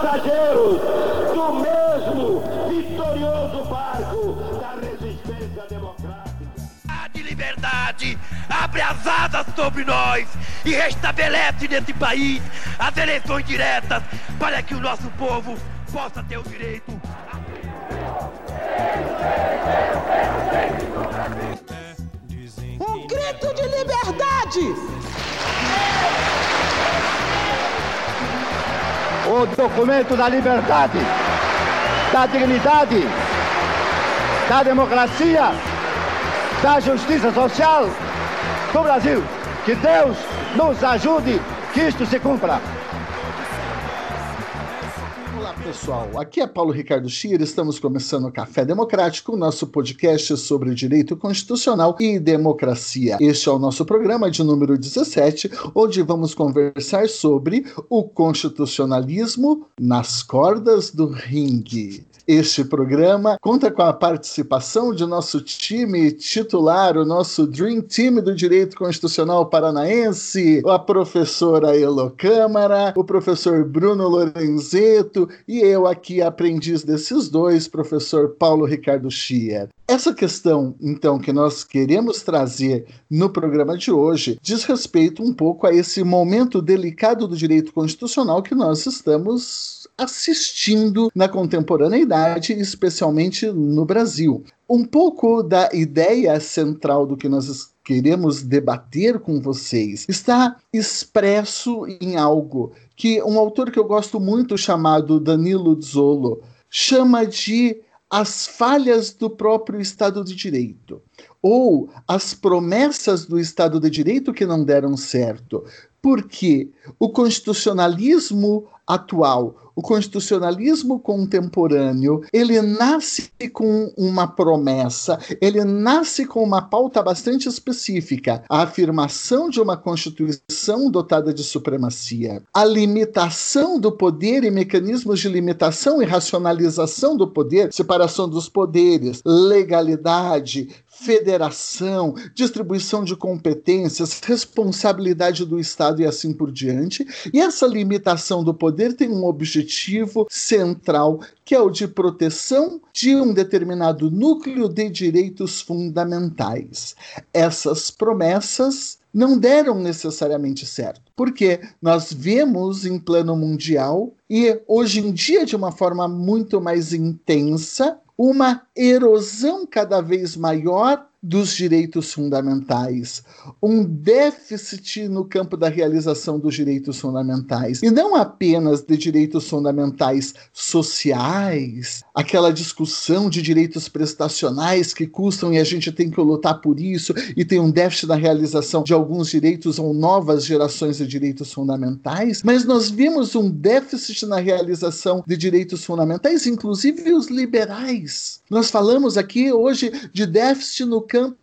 passageiros do mesmo vitorioso barco da resistência democrática. A de liberdade abre as asas sobre nós e restabelece nesse país as eleições diretas para que o nosso povo possa ter o direito um grito de liberdade! O documento da liberdade, da dignidade, da democracia, da justiça social do Brasil. Que Deus nos ajude que isto se cumpra pessoal, aqui é Paulo Ricardo Schier, estamos começando o Café Democrático, nosso podcast sobre direito constitucional e democracia. Este é o nosso programa de número 17, onde vamos conversar sobre o constitucionalismo nas cordas do ringue. Este programa conta com a participação de nosso time titular, o nosso Dream Team do Direito Constitucional Paranaense, a professora Elo Câmara, o professor Bruno Lorenzeto e eu aqui, aprendiz desses dois, professor Paulo Ricardo Schier. Essa questão, então, que nós queremos trazer no programa de hoje diz respeito um pouco a esse momento delicado do direito constitucional que nós estamos assistindo na contemporaneidade, especialmente no Brasil. Um pouco da ideia central do que nós queremos debater com vocês está expresso em algo que um autor que eu gosto muito, chamado Danilo Zolo, chama de as falhas do próprio Estado de Direito, ou as promessas do Estado de Direito que não deram certo. Porque o constitucionalismo atual, o constitucionalismo contemporâneo, ele nasce com uma promessa, ele nasce com uma pauta bastante específica, a afirmação de uma constituição dotada de supremacia, a limitação do poder e mecanismos de limitação e racionalização do poder, separação dos poderes, legalidade, federação, distribuição de competências, responsabilidade do Estado e assim por diante. E essa limitação do poder tem um objetivo central, que é o de proteção de um determinado núcleo de direitos fundamentais. Essas promessas não deram necessariamente certo. Porque nós vemos em plano mundial e hoje em dia de uma forma muito mais intensa uma erosão cada vez maior dos direitos fundamentais, um déficit no campo da realização dos direitos fundamentais, e não apenas de direitos fundamentais sociais, aquela discussão de direitos prestacionais que custam e a gente tem que lutar por isso, e tem um déficit na realização de alguns direitos ou novas gerações de direitos fundamentais, mas nós vimos um déficit na realização de direitos fundamentais, inclusive os liberais. Nós falamos aqui hoje de déficit no campo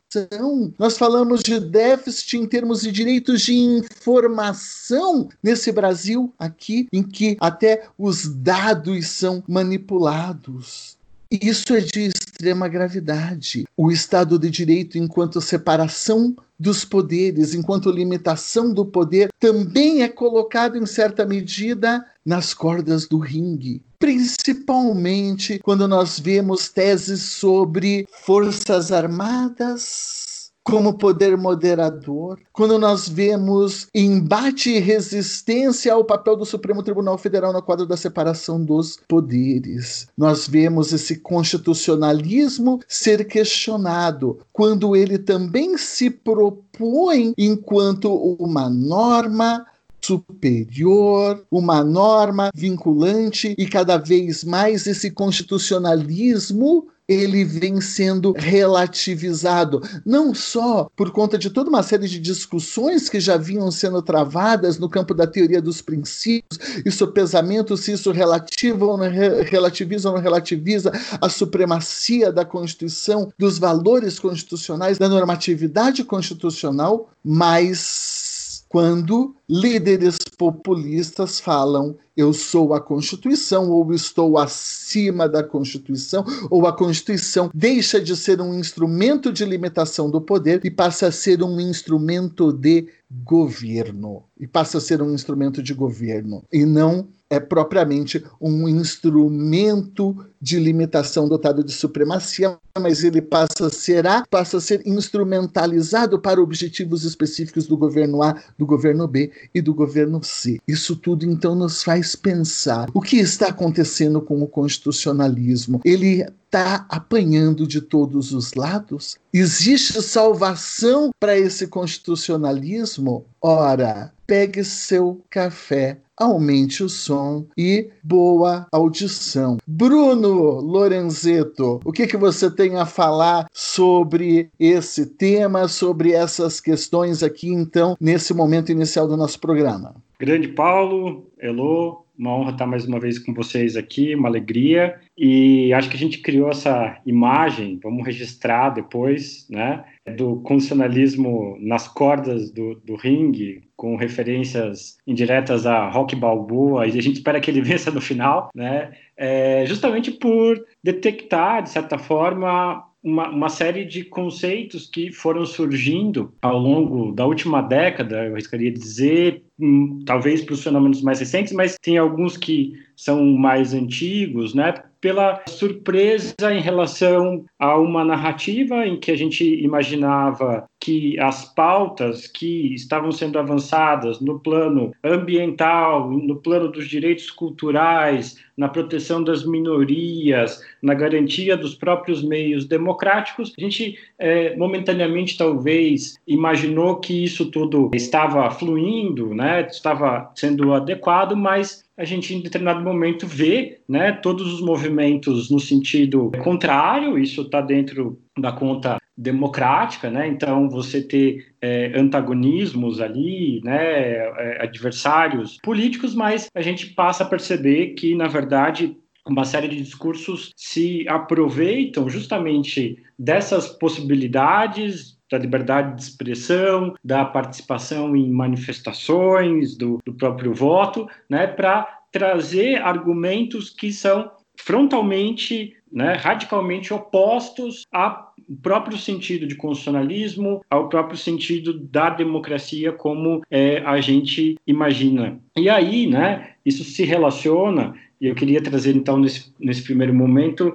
nós falamos de déficit em termos de direitos de informação nesse Brasil aqui, em que até os dados são manipulados. Isso é de extrema gravidade. O Estado de Direito, enquanto separação dos poderes, enquanto limitação do poder, também é colocado em certa medida nas cordas do ringue. Principalmente quando nós vemos teses sobre forças armadas como poder moderador, quando nós vemos embate e resistência ao papel do Supremo Tribunal Federal no quadro da separação dos poderes. Nós vemos esse constitucionalismo ser questionado quando ele também se propõe enquanto uma norma superior, uma norma vinculante e cada vez mais esse constitucionalismo ele vem sendo relativizado, não só por conta de toda uma série de discussões que já vinham sendo travadas no campo da teoria dos princípios e sopesamento, se isso relativa ou não relativiza ou não relativiza a supremacia da Constituição, dos valores constitucionais, da normatividade constitucional, mas quando líderes populistas falam eu sou a Constituição ou estou acima da Constituição, ou a Constituição deixa de ser um instrumento de limitação do poder e passa a ser um instrumento de governo. E passa a ser um instrumento de governo e não é propriamente um instrumento de limitação dotado de supremacia, mas ele passa a ser passa a ser instrumentalizado para objetivos específicos do governo A, do governo B e do governo C. Isso tudo então nos faz pensar o que está acontecendo com o constitucionalismo. Ele está apanhando de todos os lados? Existe salvação para esse constitucionalismo? Ora, pegue seu café aumente o som e boa audição. Bruno Lorenzeto, o que, que você tem a falar sobre esse tema, sobre essas questões aqui, então, nesse momento inicial do nosso programa? Grande Paulo, Elô, uma honra estar mais uma vez com vocês aqui, uma alegria. E acho que a gente criou essa imagem, vamos registrar depois, né, do constitucionalismo nas cordas do, do ringue, com referências indiretas a Rock Balboa, e a gente espera que ele vença no final, né, é, justamente por detectar, de certa forma, uma, uma, série de conceitos que foram surgindo ao longo da última década, eu arriscaria dizer, hum, talvez para os fenômenos mais recentes, mas tem alguns que são mais antigos, né? Pela surpresa em relação a uma narrativa em que a gente imaginava que as pautas que estavam sendo avançadas no plano ambiental, no plano dos direitos culturais, na proteção das minorias, na garantia dos próprios meios democráticos, a gente é, momentaneamente talvez imaginou que isso tudo estava fluindo, né, estava sendo adequado, mas a gente em determinado momento vê né, todos os movimentos no sentido contrário, isso está dentro da conta democrática, né? Então você ter é, antagonismos ali, né? É, adversários políticos, mas a gente passa a perceber que na verdade uma série de discursos se aproveitam justamente dessas possibilidades da liberdade de expressão, da participação em manifestações, do, do próprio voto, né, para trazer argumentos que são frontalmente, né, radicalmente opostos ao próprio sentido de constitucionalismo, ao próprio sentido da democracia como é, a gente imagina. E aí, né, isso se relaciona, e eu queria trazer então nesse, nesse primeiro momento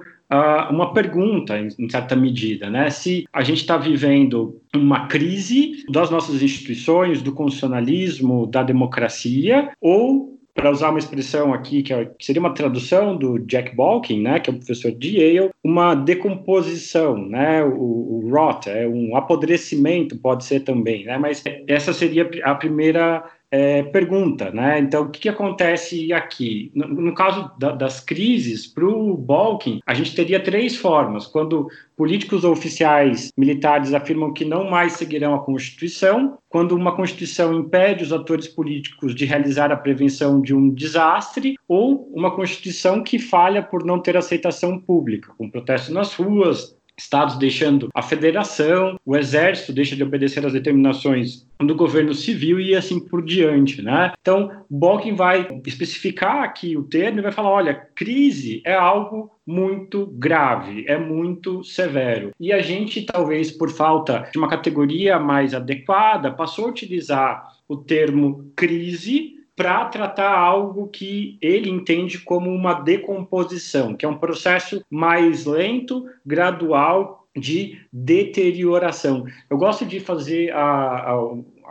uma pergunta, em certa medida, né? Se a gente está vivendo uma crise das nossas instituições, do constitucionalismo, da democracia, ou para usar uma expressão aqui que, é, que, seria uma tradução do Jack Balkin, né, que é um professor de Yale, uma decomposição, né, o, o rot, é um apodrecimento pode ser também, né, mas essa seria a primeira é, pergunta, né? Então, o que, que acontece aqui? No, no caso da, das crises, para o Balkin, a gente teria três formas. Quando políticos ou oficiais militares afirmam que não mais seguirão a Constituição, quando uma Constituição impede os atores políticos de realizar a prevenção de um desastre, ou uma Constituição que falha por não ter aceitação pública, com protestos nas ruas, estados deixando a federação, o exército deixa de obedecer às determinações do governo civil e assim por diante, né? Então, Balkin vai especificar aqui o termo e vai falar, olha, crise é algo muito grave, é muito severo. E a gente, talvez por falta de uma categoria mais adequada, passou a utilizar o termo crise para tratar algo que ele entende como uma decomposição, que é um processo mais lento, gradual de deterioração. Eu gosto de fazer a, a,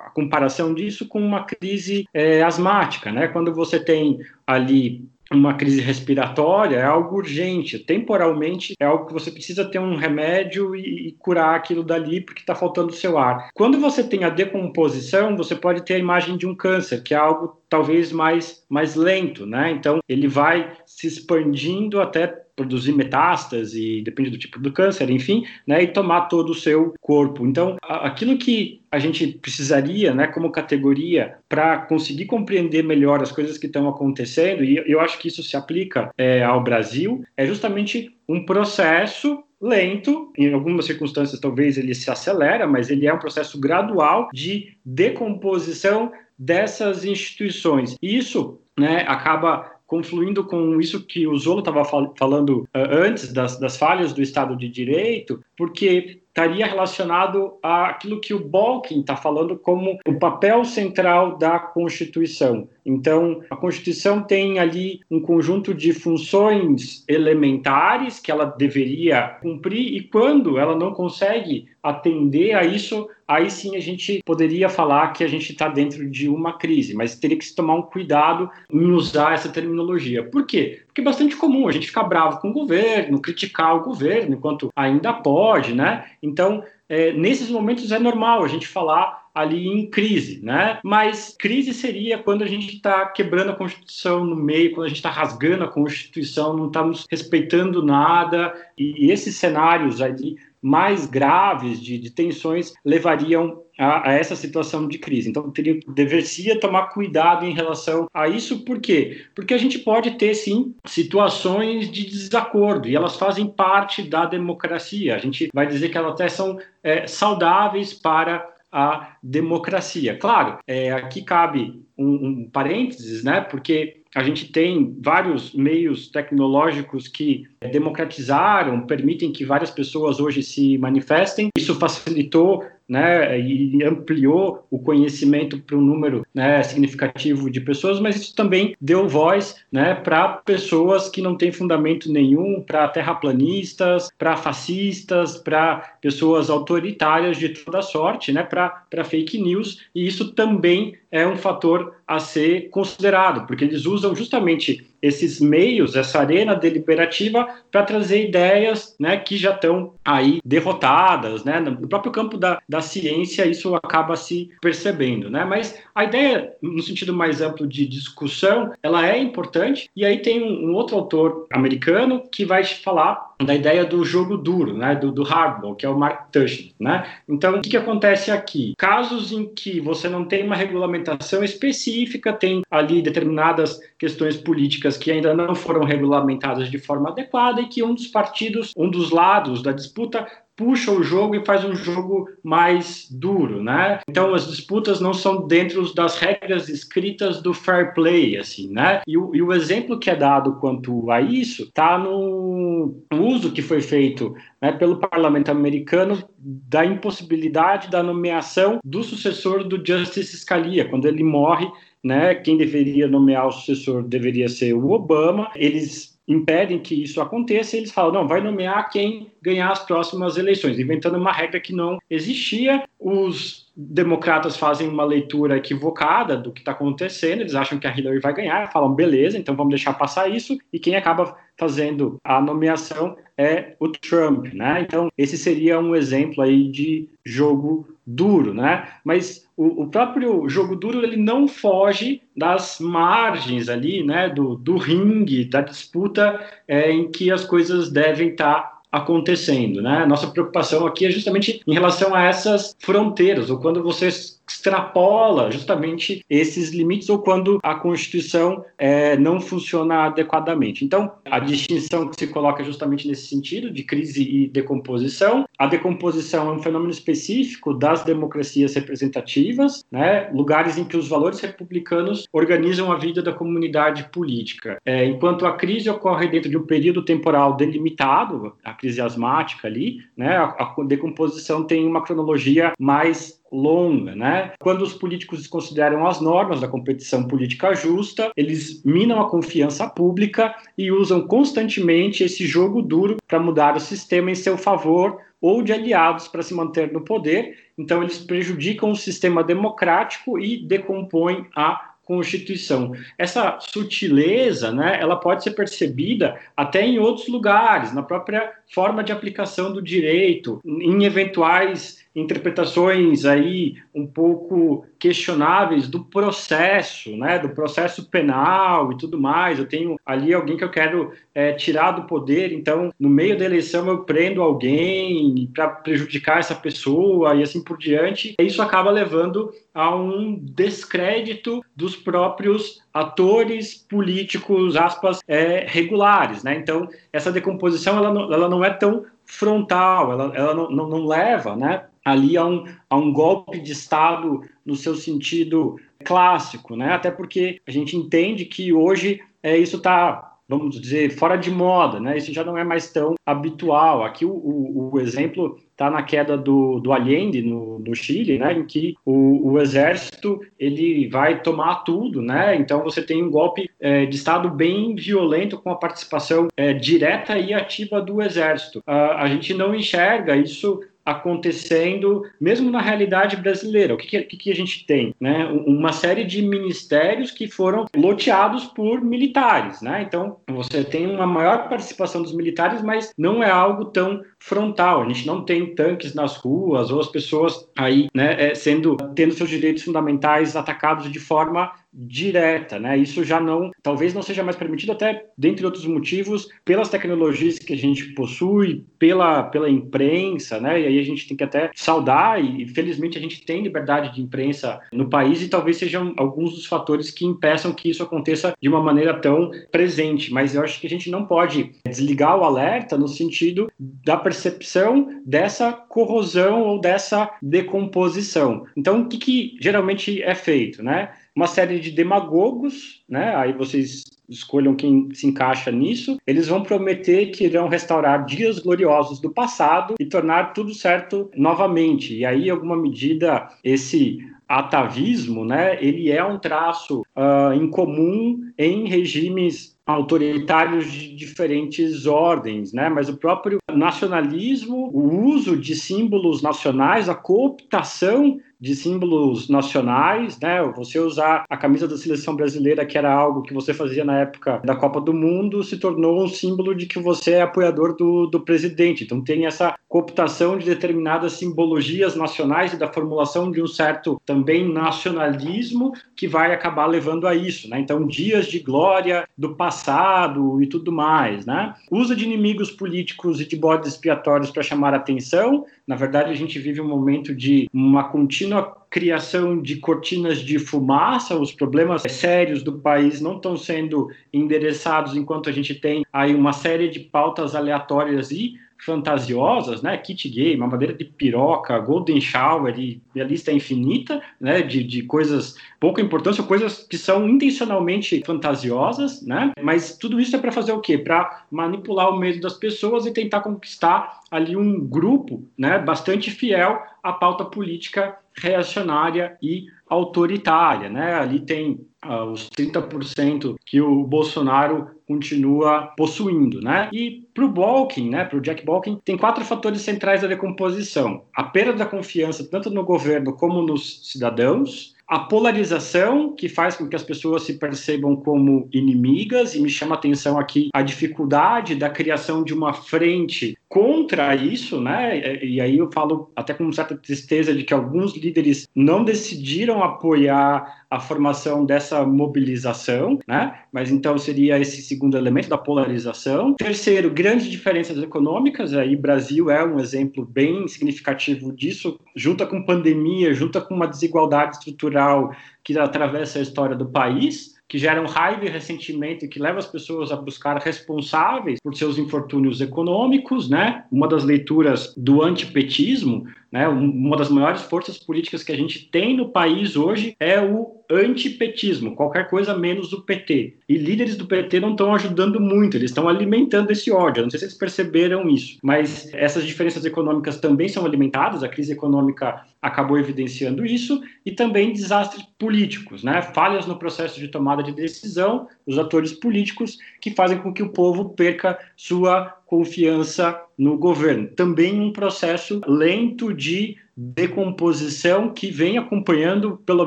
a comparação disso com uma crise é, asmática, né? Quando você tem ali uma crise respiratória é algo urgente, temporalmente é algo que você precisa ter um remédio e, e curar aquilo dali porque está faltando seu ar. Quando você tem a decomposição, você pode ter a imagem de um câncer, que é algo talvez mais, mais lento, né? Então ele vai se expandindo até produzir metástase, depende do tipo do câncer, enfim, né, e tomar todo o seu corpo. Então, aquilo que a gente precisaria, né, como categoria, para conseguir compreender melhor as coisas que estão acontecendo, e eu acho que isso se aplica é, ao Brasil, é justamente um processo lento, em algumas circunstâncias talvez ele se acelera, mas ele é um processo gradual de decomposição dessas instituições. Isso né, acaba confluindo com isso que o Zolo estava fal falando uh, antes das, das falhas do Estado de Direito, porque estaria relacionado àquilo que o Balkin está falando como o papel central da Constituição, Então, a Constituição tem ali um conjunto de funções elementares que ela deveria cumprir, e quando ela não consegue atender a isso, aí sim a gente poderia falar que a gente está dentro de uma crise, mas teria que se tomar um cuidado em usar essa terminologia. Por quê? Porque é bastante comum a gente ficar bravo com o governo, criticar o governo enquanto ainda pode, né? Então, é, nesses momentos é normal a gente falar ali em crise, né? Mas crise seria quando a gente está quebrando a Constituição no meio, quando a gente está rasgando a Constituição, não estamos respeitando nada, e esses cenários ali mais graves de, de tensões levariam a, a, essa situação de crise. Então, teria, deveria tomar cuidado em relação a isso, por quê? Porque a gente pode ter, sim, situações de desacordo, e elas fazem parte da democracia. A gente vai dizer que elas até são é, saudáveis para a democracia. Claro, é, aqui cabe um, um parênteses, né? Porque a gente tem vários meios tecnológicos que democratizaram, permitem que várias pessoas hoje se manifestem. Isso facilitou né, e ampliou o conhecimento para um número né, significativo de pessoas, mas isso também deu voz né, para pessoas que não têm fundamento nenhum, para terraplanistas, para fascistas, para pessoas autoritárias de toda sorte, né, para fake news, e isso também é um fator a ser considerado, porque eles usam justamente esses meios, essa arena deliberativa, para trazer ideias né, que já estão aí derrotadas. Né? No próprio campo da, da ciência, isso acaba se percebendo. Né? Mas a ideia, no sentido mais amplo de discussão, ela é importante. E aí tem um, um outro autor americano que vai falar da ideia do jogo duro, né, do, do hardball, que é o Mark Tushnet, né? Então, o que, que acontece aqui? Casos em que você não tem uma regulamentação específica, tem ali determinadas questões políticas que ainda não foram regulamentadas de forma adequada e que um dos partidos, um dos lados da disputa puxa o jogo e faz um jogo mais duro, né? Então as disputas não são dentro das regras escritas do fair play, assim, né? E o, e o exemplo que é dado quanto a isso está no uso que foi feito né, pelo parlamento americano da impossibilidade da nomeação do sucessor do Justice Scalia quando ele morre né? Quem deveria nomear o sucessor deveria ser o Obama. Eles impedem que isso aconteça, eles falam, não, vai nomear quem ganhar as próximas eleições, inventando uma regra que não existia. Os democratas fazem uma leitura equivocada do que está acontecendo, eles acham que a Hillary vai ganhar, falam, beleza, então vamos deixar passar isso, e quem acaba fazendo a nomeação é o Trump, né? Então, esse seria um exemplo aí de jogo duro, né? Mas o, o, próprio jogo duro ele não foge das margens ali, né? Do, do ringue, da disputa é, em que as coisas devem estar tá acontecendo, né? Nossa preocupação aqui é justamente em relação a essas fronteiras, ou quando você extrapola justamente esses limites ou quando a Constituição é, não funciona adequadamente. Então, a distinção que se coloca justamente nesse sentido de crise e decomposição. A decomposição é um fenômeno específico das democracias representativas, né? lugares em que os valores republicanos organizam a vida da comunidade política. É, enquanto a crise ocorre dentro de um período temporal delimitado, a crise asmática ali, né? a, a decomposição tem uma cronologia mais longa, né? Quando os políticos desconsideram as normas da competição política justa, eles minam a confiança pública e usam constantemente esse jogo duro para mudar o sistema em seu favor ou de aliados para se manter no poder. Então, eles prejudicam o sistema democrático e decompõem a Constituição. Essa sutileza, né, ela pode ser percebida até em outros lugares, na própria forma de aplicação do direito, em eventuais interpretações aí um pouco questionáveis do processo, né, do processo penal e tudo mais. Eu tenho ali alguém que eu quero é, tirar do poder, então no meio da eleição eu prendo alguém para prejudicar essa pessoa e assim por diante. Isso acaba levando a um descrédito dos próprios atores políticos, aspas, é, regulares, né? Então essa decomposição ela não, ela não é tão frontal, ela, ela não, não, não leva, né? Ali a um, a um golpe de Estado no seu sentido clássico, né? Até porque a gente entende que hoje é, isso está vamos dizer, fora de moda, né? Isso já não é mais tão habitual. Aqui o, o, o exemplo está na queda do, do Allende no, no Chile, né, em que o, o, exército ele vai tomar tudo, né? Então você tem um golpe é, de estado bem violento com a participação é, direta e ativa do exército. Uh, a gente não enxerga isso acontecendo, mesmo na realidade brasileira. O que, que, que, a gente tem? Né? Uma série de ministérios que foram loteados por militares. Né? Então, você tem uma maior participação dos militares, mas não é algo tão frontal. A gente não tem tanques nas ruas ou as pessoas aí né, é, sendo tendo seus direitos fundamentais atacados de forma direta, né? Isso já não, talvez não seja mais permitido até dentre outros motivos pelas tecnologias que a gente possui, pela pela imprensa, né? E aí a gente tem que até saudar e felizmente a gente tem liberdade de imprensa no país e talvez sejam alguns dos fatores que impeçam que isso aconteça de uma maneira tão presente. Mas eu acho que a gente não pode desligar o alerta no sentido da percepção dessa corrosão ou dessa decomposição. Então, o que, que geralmente é feito, né? Uma série de demagogos, né? Aí vocês escolham quem se encaixa nisso. Eles vão prometer que irão restaurar dias gloriosos do passado e tornar tudo certo novamente. E aí, em alguma medida, esse atavismo, né? Ele é um traço uh, incomum em regimes autoritários de diferentes ordens, né? Mas o próprio nacionalismo, o uso de símbolos nacionais, a cooptação de símbolos nacionais, né? Você usar a camisa da seleção brasileira, que era algo que você fazia na época da Copa do Mundo, se tornou um símbolo de que você é apoiador do, do presidente. Então tem essa cooptação de determinadas simbologias nacionais e da formulação de um certo também nacionalismo que vai acabar levando a isso, né? Então dias de glória do passado e tudo mais, né? Uso de inimigos políticos e de bodes expiatórios para chamar atenção. Na verdade, a gente vive um momento de uma contínua criação de cortinas de fumaça, os problemas sérios do país não estão sendo endereçados enquanto a gente tem aí uma série de pautas aleatórias e fantasiosas, né? Kit gay, mamadeira de piroca, golden shower e a lista é infinita, né? De, de coisas pouca importância, coisas que são intencionalmente fantasiosas, né? Mas tudo isso é para fazer o quê? Para manipular o medo das pessoas e tentar conquistar ali um grupo, né? Bastante fiel à pauta política reacionária e autoritária, né? Ali tem uh, os 30% que o Bolsonaro continua possuindo, né? E para o Balkin, né, para o Jack Balkin, tem quatro fatores centrais da decomposição: a perda da confiança tanto no governo como nos cidadãos, a polarização que faz com que as pessoas se percebam como inimigas. E me chama a atenção aqui a dificuldade da criação de uma frente contra isso, né? E aí eu falo até com certa tristeza de que alguns líderes não decidiram apoiar a formação dessa mobilização, né? Mas então seria esse segundo elemento da polarização. Terceiro, grandes diferenças econômicas. Aí Brasil é um exemplo bem significativo disso, junta com pandemia, junta com uma desigualdade estrutural que atravessa a história do país que geram raiva e ressentimento e que leva as pessoas a buscar responsáveis por seus infortúnios econômicos, né? Uma das leituras do antipetismo, né? Uma das maiores forças políticas que a gente tem no país hoje é o antipetismo, qualquer coisa menos o PT. E líderes do PT não estão ajudando muito, eles estão alimentando esse ódio. Eu não sei se vocês perceberam isso, mas essas diferenças econômicas também são alimentadas, a crise econômica acabou evidenciando isso, e também desastres políticos, né? falhas no processo de tomada de decisão dos atores políticos que fazem com que o povo perca sua confiança no governo. Também um processo lento de decomposição que vem acompanhando pelo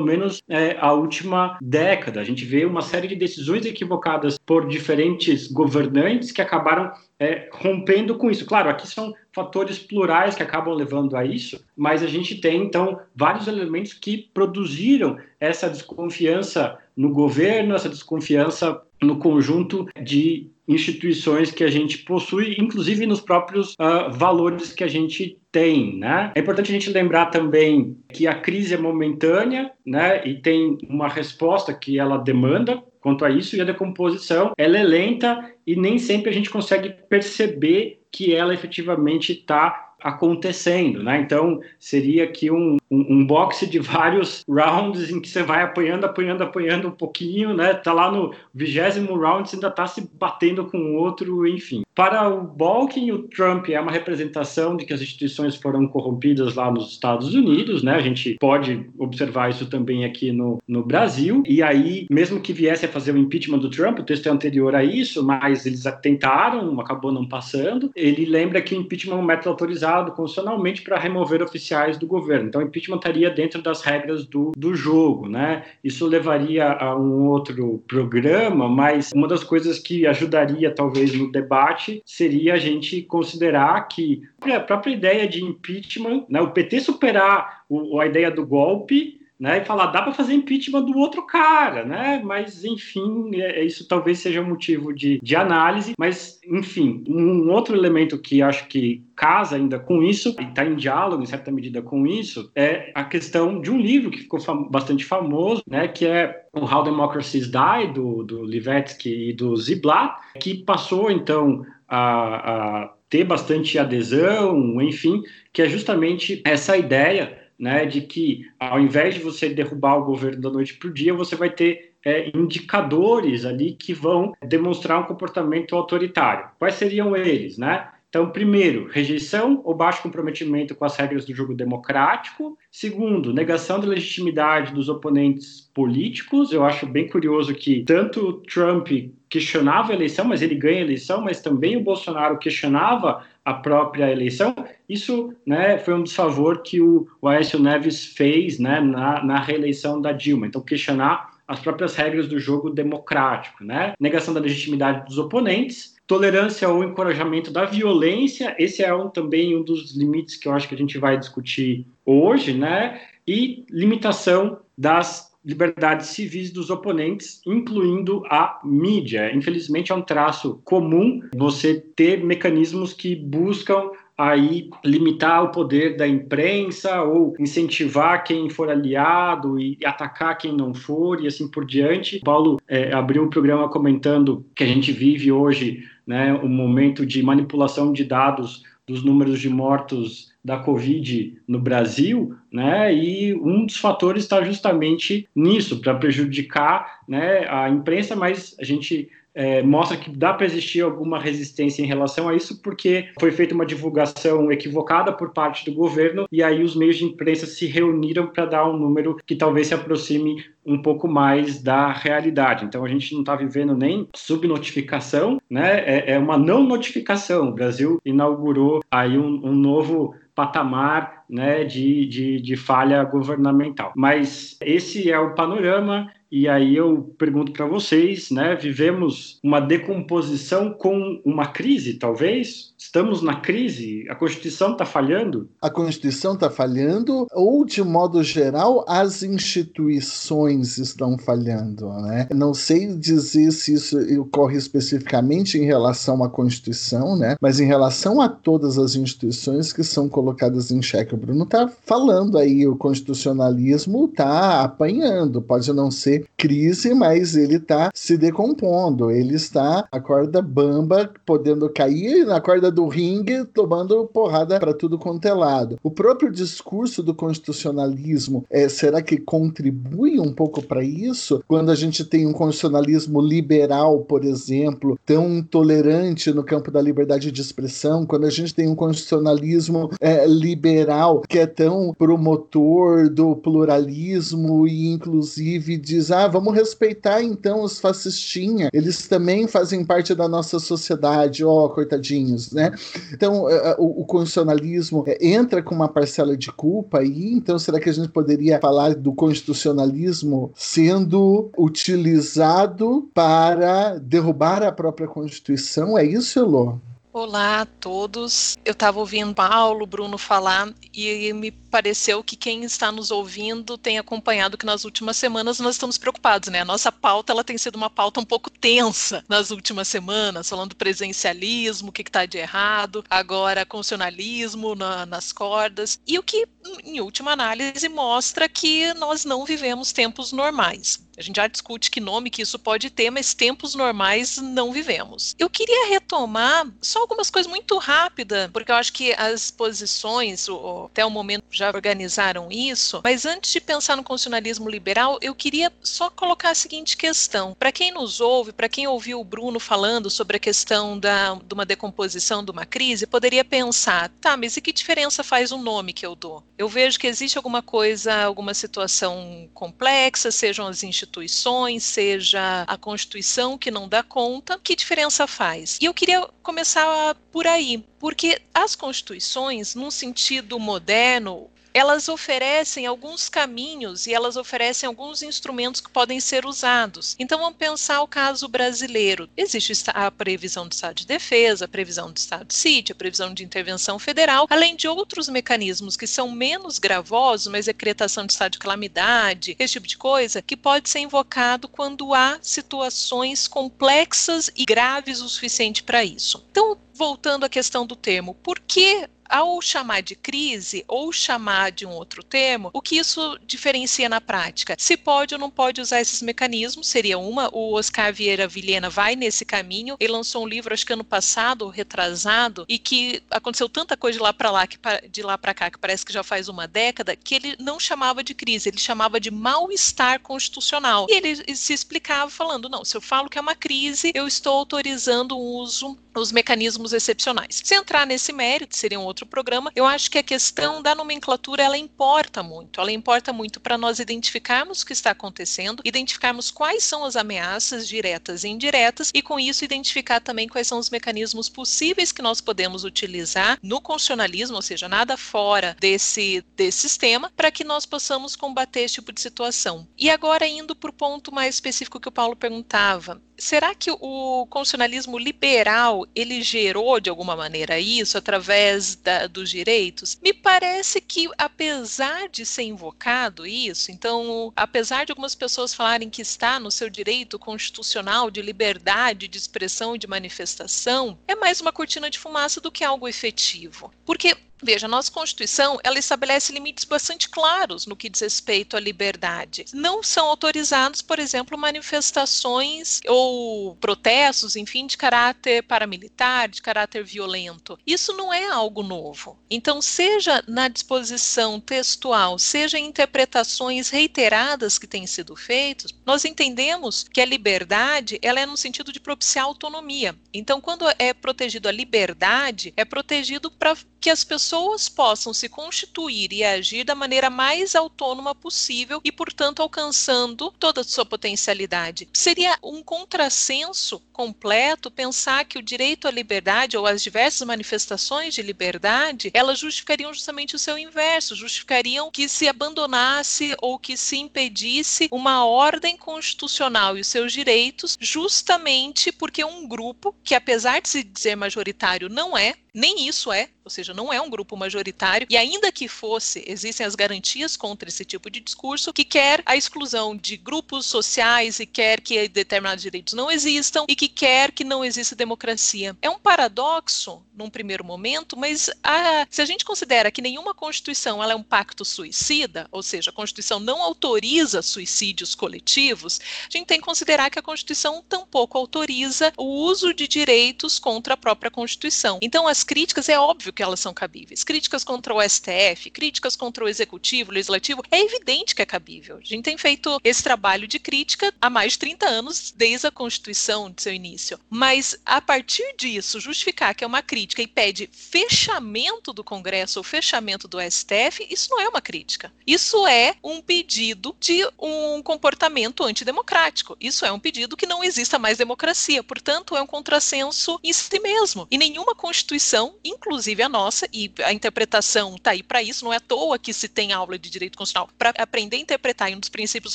menos é, a última década. A gente vê uma série de decisões equivocadas por diferentes governantes que acabaram é, rompendo com isso. Claro, aqui são fatores plurais que acabam levando a isso, mas a gente tem então vários elementos que produziram essa desconfiança no governo, essa desconfiança no conjunto de instituições que a gente possui, inclusive nos próprios uh, valores que a gente tem, né? É importante a gente lembrar também que a crise é momentânea, né? E tem uma resposta que ela demanda quanto a isso e a decomposição ela é lenta e nem sempre a gente consegue perceber que ela efetivamente está acontecendo, né? Então seria aqui um, um, um, boxe de vários rounds em que você vai apanhando, apanhando, apanhando um pouquinho, né? Tá lá no vigésimo round, você ainda tá se batendo com o outro, enfim. Para o Balkin, o Trump é uma representação de que as instituições foram corrompidas lá nos Estados Unidos, né? A gente pode observar isso também aqui no, no Brasil. E aí, mesmo que viesse a fazer o impeachment do Trump, o texto é anterior a isso, mas eles tentaram, acabou não passando. Ele lembra que o impeachment é um método autorizado constitucionalmente para remover oficiais do governo. Então, impeachment estaria dentro das regras do, do jogo, né? Isso levaria a um outro programa, mas uma das coisas que ajudaria talvez no debate seria a gente considerar que a própria ideia de impeachment, né, o PT superar o, a ideia do golpe né, e falar dá para fazer impeachment do outro cara, né? Mas enfim, é, é, isso talvez seja um motivo de, de análise. Mas enfim, um outro elemento que acho que casa ainda com isso e está em diálogo em certa medida com isso é a questão de um livro que ficou fam bastante famoso, né? Que é o How Democracies Die do, do Livetsky e do Ziblatt, que passou então a, a ter bastante adesão, enfim, que é justamente essa ideia né, de que ao invés de você derrubar o governo da noite para o dia, você vai ter é, indicadores ali que vão demonstrar um comportamento autoritário. Quais seriam eles, né? Então, primeiro, rejeição ou baixo comprometimento com as regras do jogo democrático. Segundo, negação da legitimidade dos oponentes políticos. Eu acho bem curioso que tanto Trump questionava a eleição, mas ele ganha a eleição, mas também o Bolsonaro questionava a própria eleição. Isso né, foi um desfavor que o, o Aécio Neves fez né, na, na reeleição da Dilma. Então, questionar as próprias regras do jogo democrático, né? Negação da legitimidade dos oponentes, tolerância ou encorajamento da violência, esse é um, também um dos limites que eu acho que a gente vai discutir hoje, né? E limitação das liberdades civis dos oponentes, incluindo a mídia. Infelizmente, é um traço comum você ter mecanismos que buscam aí limitar o poder da imprensa ou incentivar quem for aliado e atacar quem não for e assim por diante. O Paulo é, abriu o programa comentando que a gente vive hoje né, um momento de manipulação de dados dos números de mortos da Covid no Brasil, né? E um dos fatores está justamente nisso, para prejudicar né, a imprensa, mas a gente é, mostra que dá para existir alguma resistência em relação a isso, porque foi feita uma divulgação equivocada por parte do governo e aí os meios de imprensa se reuniram para dar um número que talvez se aproxime um pouco mais da realidade. Então a gente não está vivendo nem subnotificação, né? É, é, uma não notificação. O Brasil inaugurou aí um, um novo patamar né, de, de, de falha governamental. Mas esse é o panorama e aí eu pergunto para vocês, né? Vivemos uma decomposição com uma crise, talvez? Estamos na crise? A Constituição está falhando? A Constituição está falhando, ou de modo geral, as instituições estão falhando, né? Não sei dizer se isso ocorre especificamente em relação à Constituição, né? Mas em relação a todas as instituições que são colocadas em xeque, o Bruno está falando aí, o constitucionalismo está apanhando, pode não ser crise, mas ele está se decompondo. Ele está a corda bamba, podendo cair na corda do ringue, tomando porrada para tudo quanto é lado. O próprio discurso do constitucionalismo, é, será que contribui um pouco para isso? Quando a gente tem um constitucionalismo liberal, por exemplo, tão tolerante no campo da liberdade de expressão, quando a gente tem um constitucionalismo é, liberal que é tão promotor do pluralismo e inclusive diz: ah, vamos respeitar então os fascistinha, eles também fazem parte da nossa sociedade, ó, oh, coitadinhos, né? Então, é, é, o, o constitucionalismo é, entra com uma parcela de culpa aí, então será que a gente poderia falar do constitucionalismo sendo utilizado para derrubar a própria Constituição? É isso, Elô? Olá a todos. Eu estava ouvindo Paulo, Bruno falar e me pareceu que quem está nos ouvindo tem acompanhado que nas últimas semanas nós estamos preocupados, né? A nossa pauta ela tem sido uma pauta um pouco tensa nas últimas semanas, falando presencialismo, o que está de errado, agora constitucionalismo na, nas cordas, e o que, em última análise, mostra que nós não vivemos tempos normais. A gente já discute que nome que isso pode ter, mas tempos normais não vivemos. Eu queria retomar só algumas coisas muito rápidas, porque eu acho que as posições, até o momento, já organizaram isso. Mas antes de pensar no constitucionalismo liberal, eu queria só colocar a seguinte questão. Para quem nos ouve, para quem ouviu o Bruno falando sobre a questão da, de uma decomposição de uma crise, poderia pensar: tá, mas e que diferença faz o nome que eu dou? Eu vejo que existe alguma coisa, alguma situação complexa, sejam as instituições instituições, seja a Constituição que não dá conta, que diferença faz? E eu queria começar por aí, porque as constituições, num sentido moderno, elas oferecem alguns caminhos e elas oferecem alguns instrumentos que podem ser usados. Então vamos pensar o caso brasileiro. Existe a previsão do estado de defesa, a previsão do estado de sítio, a previsão de intervenção federal, além de outros mecanismos que são menos gravosos, mas decretação de estado de calamidade, esse tipo de coisa, que pode ser invocado quando há situações complexas e graves o suficiente para isso. Então, voltando à questão do termo, por que ao chamar de crise ou chamar de um outro termo, o que isso diferencia na prática? Se pode ou não pode usar esses mecanismos, seria uma. O Oscar Vieira Vilhena vai nesse caminho. Ele lançou um livro, acho que ano passado, retrasado, e que aconteceu tanta coisa de lá para lá, que de lá para cá, que parece que já faz uma década, que ele não chamava de crise, ele chamava de mal-estar constitucional. E ele se explicava falando: não, se eu falo que é uma crise, eu estou autorizando o uso dos mecanismos excepcionais. Se entrar nesse mérito, seria um outro outro programa, eu acho que a questão da nomenclatura ela importa muito. Ela importa muito para nós identificarmos o que está acontecendo, identificarmos quais são as ameaças diretas e indiretas e com isso identificar também quais são os mecanismos possíveis que nós podemos utilizar no constitucionalismo, ou seja, nada fora desse, desse sistema, para que nós possamos combater esse tipo de situação. E agora indo para o ponto mais específico que o Paulo perguntava, será que o constitucionalismo liberal ele gerou de alguma maneira isso através da, dos direitos? Me parece que apesar de ser invocado isso, então apesar de algumas pessoas falarem que está no seu direito constitucional de liberdade de expressão e de manifestação, é mais uma cortina de fumaça do que algo efetivo, porque Veja, a nossa Constituição, ela estabelece limites bastante claros no que diz respeito à liberdade. Não são autorizados, por exemplo, manifestações ou protestos, enfim, de caráter paramilitar, de caráter violento. Isso não é algo novo. Então, seja na disposição textual, seja em interpretações reiteradas que têm sido feitas, nós entendemos que a liberdade, ela é no sentido de propiciar autonomia. Então, quando é protegido a liberdade, é protegido para que as pessoas possam se constituir e agir da maneira mais autônoma possível e, portanto, alcançando toda a sua potencialidade. Seria um contrassenso completo pensar que o direito à liberdade ou as diversas manifestações de liberdade, elas justificariam justamente o seu inverso, justificariam que se abandonasse ou que se impedisse uma ordem constitucional e os seus direitos, justamente porque um grupo que apesar de se dizer majoritário não é, nem isso é, ou seja, não é um grupo majoritário, e ainda que fosse, existem as garantias contra esse tipo de discurso, que quer a exclusão de grupos sociais e quer que determinados direitos não existam e que quer que não exista democracia. É um paradoxo num primeiro momento, mas a, se a gente considera que nenhuma Constituição ela é um pacto suicida, ou seja, a Constituição não autoriza suicídios coletivos, a gente tem que considerar que a Constituição tampouco autoriza o uso de direitos contra a própria Constituição. Então, as críticas, é óbvio que elas são cabíveis. Críticas contra o STF, críticas contra o Executivo, Legislativo, é evidente que é cabível. A gente tem feito esse trabalho de crítica há mais de 30 anos, desde a Constituição de seu início. Mas, a partir disso, justificar que é uma crítica e pede fechamento do Congresso ou fechamento do STF, isso não é uma crítica. Isso é um pedido de um comportamento antidemocrático. Isso é um pedido que não exista mais democracia. Portanto, é um contrassenso em si mesmo. E nenhuma Constituição inclusive a nossa, e a interpretação está aí para isso, não é à toa que se tem aula de direito constitucional para aprender a interpretar, e um dos princípios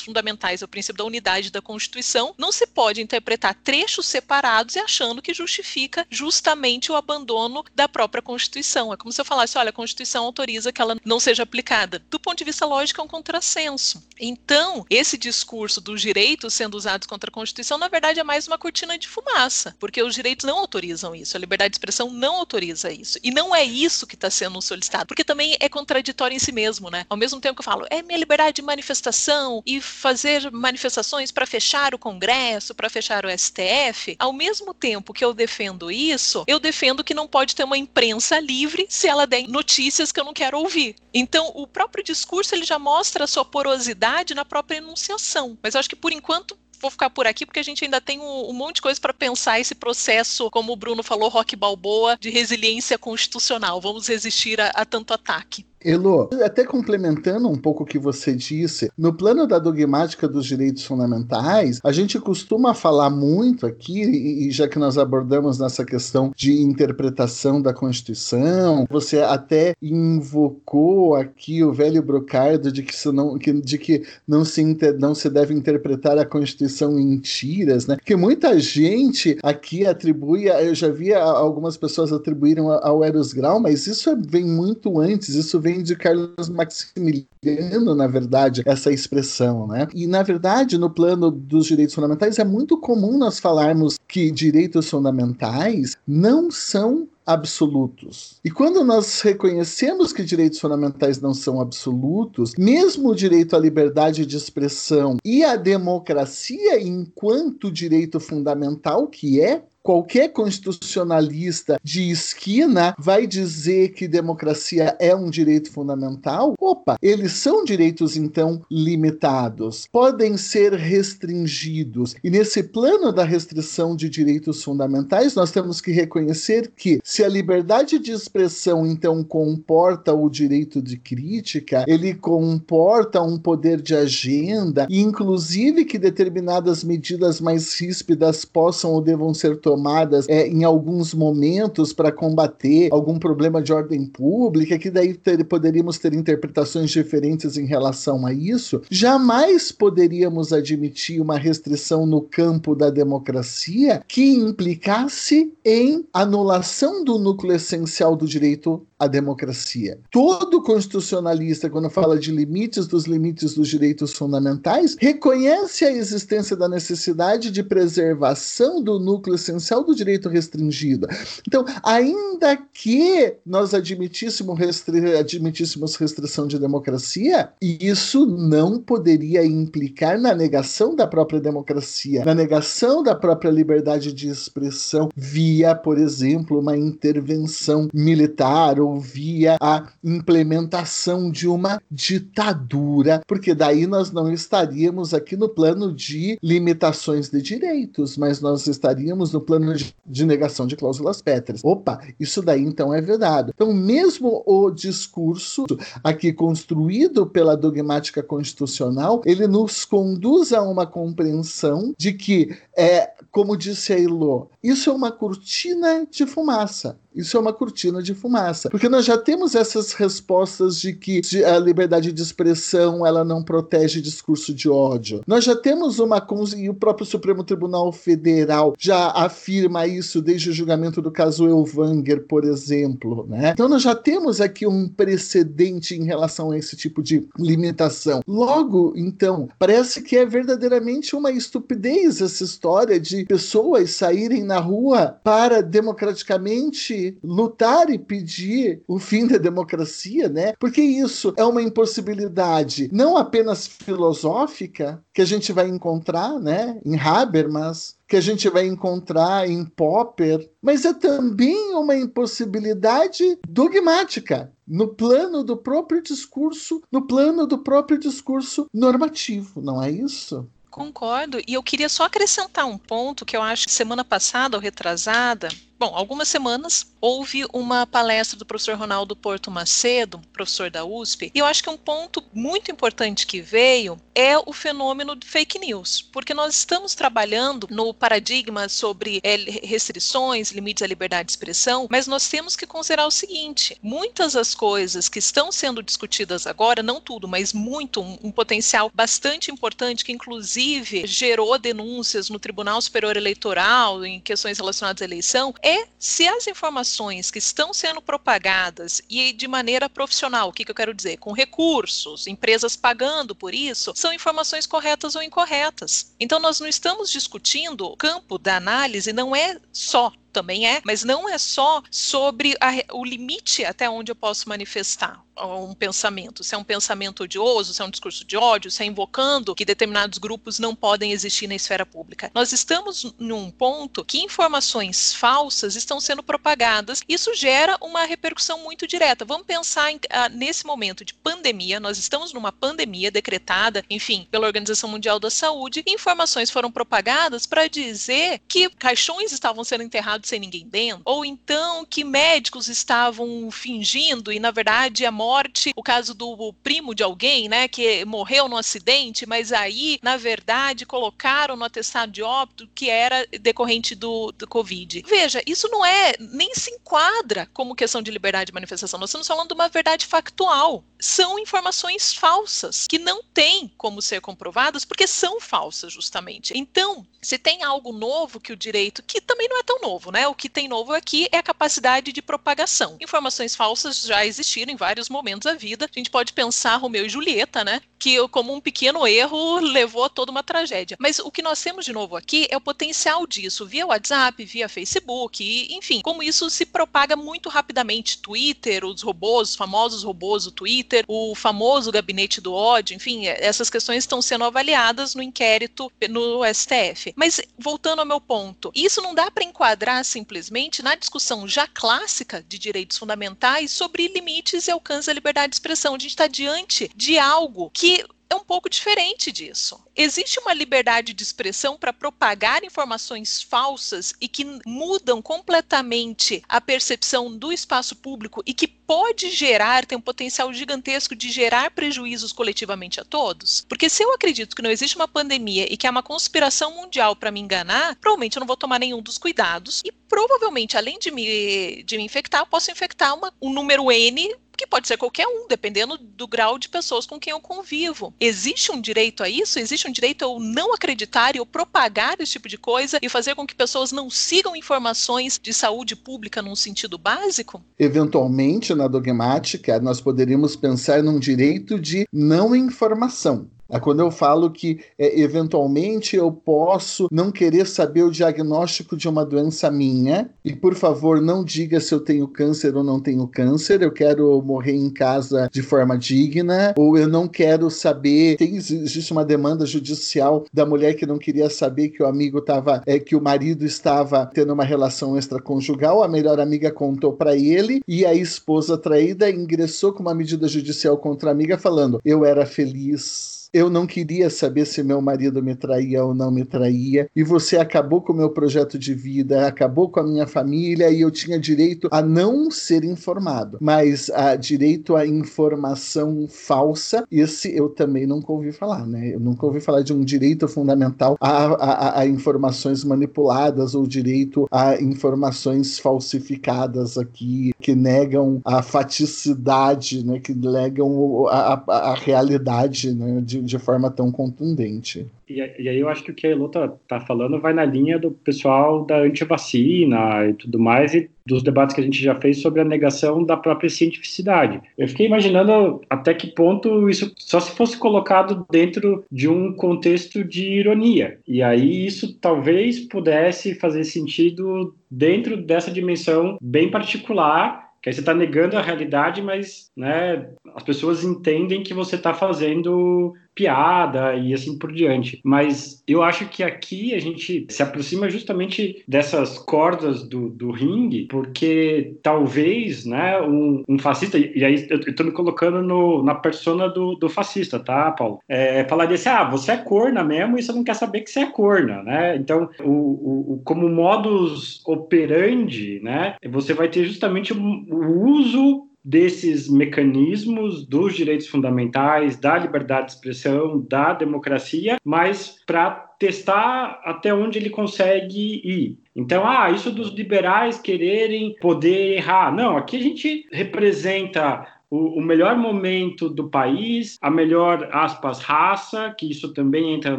fundamentais é o princípio da unidade da Constituição, não se pode interpretar trechos separados e achando que justifica justamente o abandono abandono da própria Constituição. É como se eu falasse, olha, a Constituição autoriza que ela não seja aplicada. Do ponto de vista lógico, é um contrassenso. Então, esse discurso dos direitos sendo usados contra a Constituição, na verdade, é mais uma cortina de fumaça, porque os direitos não autorizam isso, a liberdade de expressão não autoriza isso. E não é isso que está sendo solicitado, porque também é contraditório em si mesmo, né? Ao mesmo tempo que eu falo, é minha liberdade de manifestação e fazer manifestações para fechar o Congresso, para fechar o STF, ao mesmo tempo que eu defendo isso, eu defendo que não pode ter uma imprensa livre se ela der notícias que eu não quero ouvir. Então, o próprio discurso ele já mostra a sua porosidade na própria enunciação. Mas eu acho que por enquanto vou ficar por aqui porque a gente ainda tem um, um monte de coisa para pensar esse processo, como o Bruno falou, rock balboa, de resiliência constitucional. Vamos resistir a, a tanto ataque. Elo, até complementando um pouco o que você disse, no plano da dogmática dos direitos fundamentais, a gente costuma falar muito aqui, e já que nós abordamos nessa questão de interpretação da Constituição, você até invocou aqui o velho brocardo de que, não, de que não, se inter, não se deve interpretar a Constituição em mentiras, né? Que muita gente aqui atribui, eu já vi algumas pessoas atribuíram ao Eros Grau, mas isso vem muito antes, isso vem vem de Carlos Maximiliano, na verdade, essa expressão, né? E, na verdade, no plano dos direitos fundamentais, é muito comum nós falarmos que direitos fundamentais não são absolutos. E quando nós reconhecemos que direitos fundamentais não são absolutos, mesmo o direito à liberdade de expressão e a democracia enquanto direito fundamental, que é qualquer constitucionalista de esquina vai dizer que democracia é um direito fundamental, opa, eles são direitos então limitados, podem ser restringidos. E nesse plano da restrição de direitos fundamentais, nós temos que reconhecer que se a liberdade de expressão então comporta o direito de crítica, ele comporta um poder de agenda, inclusive que determinadas medidas mais ríspidas possam ou devam ser tomadas tomadas é, em alguns momentos para combater algum problema de ordem pública, que daí ter, poderíamos ter interpretações diferentes em relação a isso, jamais poderíamos admitir uma restrição no campo da democracia que implicasse em anulação do núcleo essencial do direito à democracia. Todo constitucionalista, quando fala de limites dos limites dos direitos fundamentais, reconhece a existência da necessidade de preservação do núcleo essencial essencial do direito restringido. Então, ainda que nós admitíssemos, restri admitíssemos restrição de democracia, isso não poderia implicar na negação da própria democracia, na negação da própria liberdade de expressão via, por exemplo, uma intervenção militar ou via a implementação de uma ditadura, porque daí nós não estaríamos aqui no plano de limitações de direitos, mas nós estaríamos no plano plano de negação de cláusulas pétreas. Opa, isso daí então é vedado. Então, mesmo o discurso aqui construído pela dogmática constitucional, ele nos conduz a uma compreensão de que, é, como disse a Ilô, isso é uma cortina de fumaça. Isso é uma cortina de fumaça. Porque nós já temos essas respostas de que a liberdade de expressão ela não protege discurso de ódio. Nós já temos uma. E o próprio Supremo Tribunal Federal já afirma isso desde o julgamento do caso Elvanger, por exemplo. Né? Então nós já temos aqui um precedente em relação a esse tipo de limitação. Logo, então, parece que é verdadeiramente uma estupidez essa história de pessoas saírem na rua para democraticamente lutar e pedir o fim da democracia, né? Porque isso é uma impossibilidade não apenas filosófica que a gente vai encontrar, né, em Habermas, que a gente vai encontrar em Popper, mas é também uma impossibilidade dogmática no plano do próprio discurso, no plano do próprio discurso normativo, não é isso? Concordo. E eu queria só acrescentar um ponto que eu acho que semana passada ou retrasada, Bom, algumas semanas houve uma palestra do professor Ronaldo Porto Macedo, professor da USP, e eu acho que um ponto muito importante que veio é o fenômeno de fake news, porque nós estamos trabalhando no paradigma sobre é, restrições, limites à liberdade de expressão, mas nós temos que considerar o seguinte: muitas das coisas que estão sendo discutidas agora, não tudo, mas muito, um, um potencial bastante importante que inclusive gerou denúncias no Tribunal Superior Eleitoral em questões relacionadas à eleição, é é se as informações que estão sendo propagadas e de maneira profissional, o que, que eu quero dizer? Com recursos, empresas pagando por isso, são informações corretas ou incorretas. Então, nós não estamos discutindo o campo da análise, não é só também é, mas não é só sobre a, o limite até onde eu posso manifestar um pensamento, se é um pensamento odioso, se é um discurso de ódio, se é invocando que determinados grupos não podem existir na esfera pública. Nós estamos num ponto que informações falsas estão sendo propagadas. Isso gera uma repercussão muito direta. Vamos pensar em, ah, nesse momento de pandemia, nós estamos numa pandemia decretada, enfim, pela Organização Mundial da Saúde, informações foram propagadas para dizer que caixões estavam sendo enterrados sem ninguém dentro, ou então que médicos estavam fingindo e na verdade a morte, o caso do primo de alguém, né, que morreu no acidente, mas aí, na verdade, colocaram no atestado de óbito que era decorrente do, do Covid. Veja, isso não é, nem se enquadra como questão de liberdade de manifestação. Nós estamos falando de uma verdade factual. São informações falsas que não têm como ser comprovadas porque são falsas, justamente. Então, se tem algo novo que o direito, que também não é tão novo, né? O que tem novo aqui é a capacidade de propagação. Informações falsas já existiram em vários momentos da vida. A gente pode pensar Romeu e Julieta, né? Que como um pequeno erro levou a toda uma tragédia. Mas o que nós temos de novo aqui é o potencial disso via WhatsApp, via Facebook, e, enfim, como isso se propaga muito rapidamente. Twitter, os robôs, os famosos robôs do Twitter, o famoso gabinete do ódio, enfim, essas questões estão sendo avaliadas no inquérito no STF. Mas voltando ao meu ponto, isso não dá para enquadrar simplesmente na discussão já clássica de direitos fundamentais sobre limites e alcance da liberdade de expressão. A gente está diante de algo que é um pouco diferente disso. Existe uma liberdade de expressão para propagar informações falsas e que mudam completamente a percepção do espaço público e que pode gerar, tem um potencial gigantesco de gerar prejuízos coletivamente a todos? Porque se eu acredito que não existe uma pandemia e que é uma conspiração mundial para me enganar, provavelmente eu não vou tomar nenhum dos cuidados e provavelmente, além de me, de me infectar, eu posso infectar uma, um número N que pode ser qualquer um, dependendo do grau de pessoas com quem eu convivo. Existe um direito a isso? Existe um direito a eu não acreditar e eu propagar esse tipo de coisa e fazer com que pessoas não sigam informações de saúde pública num sentido básico? Eventualmente, na dogmática, nós poderíamos pensar num direito de não informação. É quando eu falo que é, eventualmente eu posso não querer saber o diagnóstico de uma doença minha e por favor não diga se eu tenho câncer ou não tenho câncer, eu quero morrer em casa de forma digna ou eu não quero saber, tem, existe uma demanda judicial da mulher que não queria saber que o amigo estava, é, que o marido estava tendo uma relação extraconjugal, a melhor amiga contou para ele e a esposa traída ingressou com uma medida judicial contra a amiga falando: "Eu era feliz eu não queria saber se meu marido me traía ou não me traía, e você acabou com o meu projeto de vida, acabou com a minha família, e eu tinha direito a não ser informado, mas a direito à informação falsa, esse eu também nunca ouvi falar, né? Eu nunca ouvi falar de um direito fundamental a, a, a informações manipuladas ou direito a informações falsificadas aqui, que negam a faticidade, né? Que negam a, a, a realidade, né? De, de forma tão contundente. E, e, aí eu acho que o que a Elo tá, tá, falando vai na linha do pessoal da antivacina e tudo mais, e dos debates que a gente já fez sobre a negação da própria cientificidade. Eu fiquei imaginando até que ponto isso só se fosse colocado dentro de um contexto de ironia. E aí isso talvez pudesse fazer sentido dentro dessa dimensão bem particular que aí você está negando a realidade, mas né, as pessoas entendem que você está fazendo piada e assim por diante. Mas eu acho que aqui a gente se aproxima justamente dessas cordas do, do ringue, porque talvez, né, um, um fascista, e aí eu estou me colocando no, na persona do, do fascista, tá, Paulo? É, falaria assim, ah, você é corna mesmo e você não quer saber que você é corna, né? Então, o, o, como modus operandi, né, você vai ter justamente o uso desses mecanismos dos direitos fundamentais, da liberdade de expressão, da democracia, mas para testar até onde ele consegue ir. Então, ah, isso dos liberais quererem poder errar. Não, aqui a gente representa o, o, melhor momento do país, a melhor, aspas, raça, que isso também entra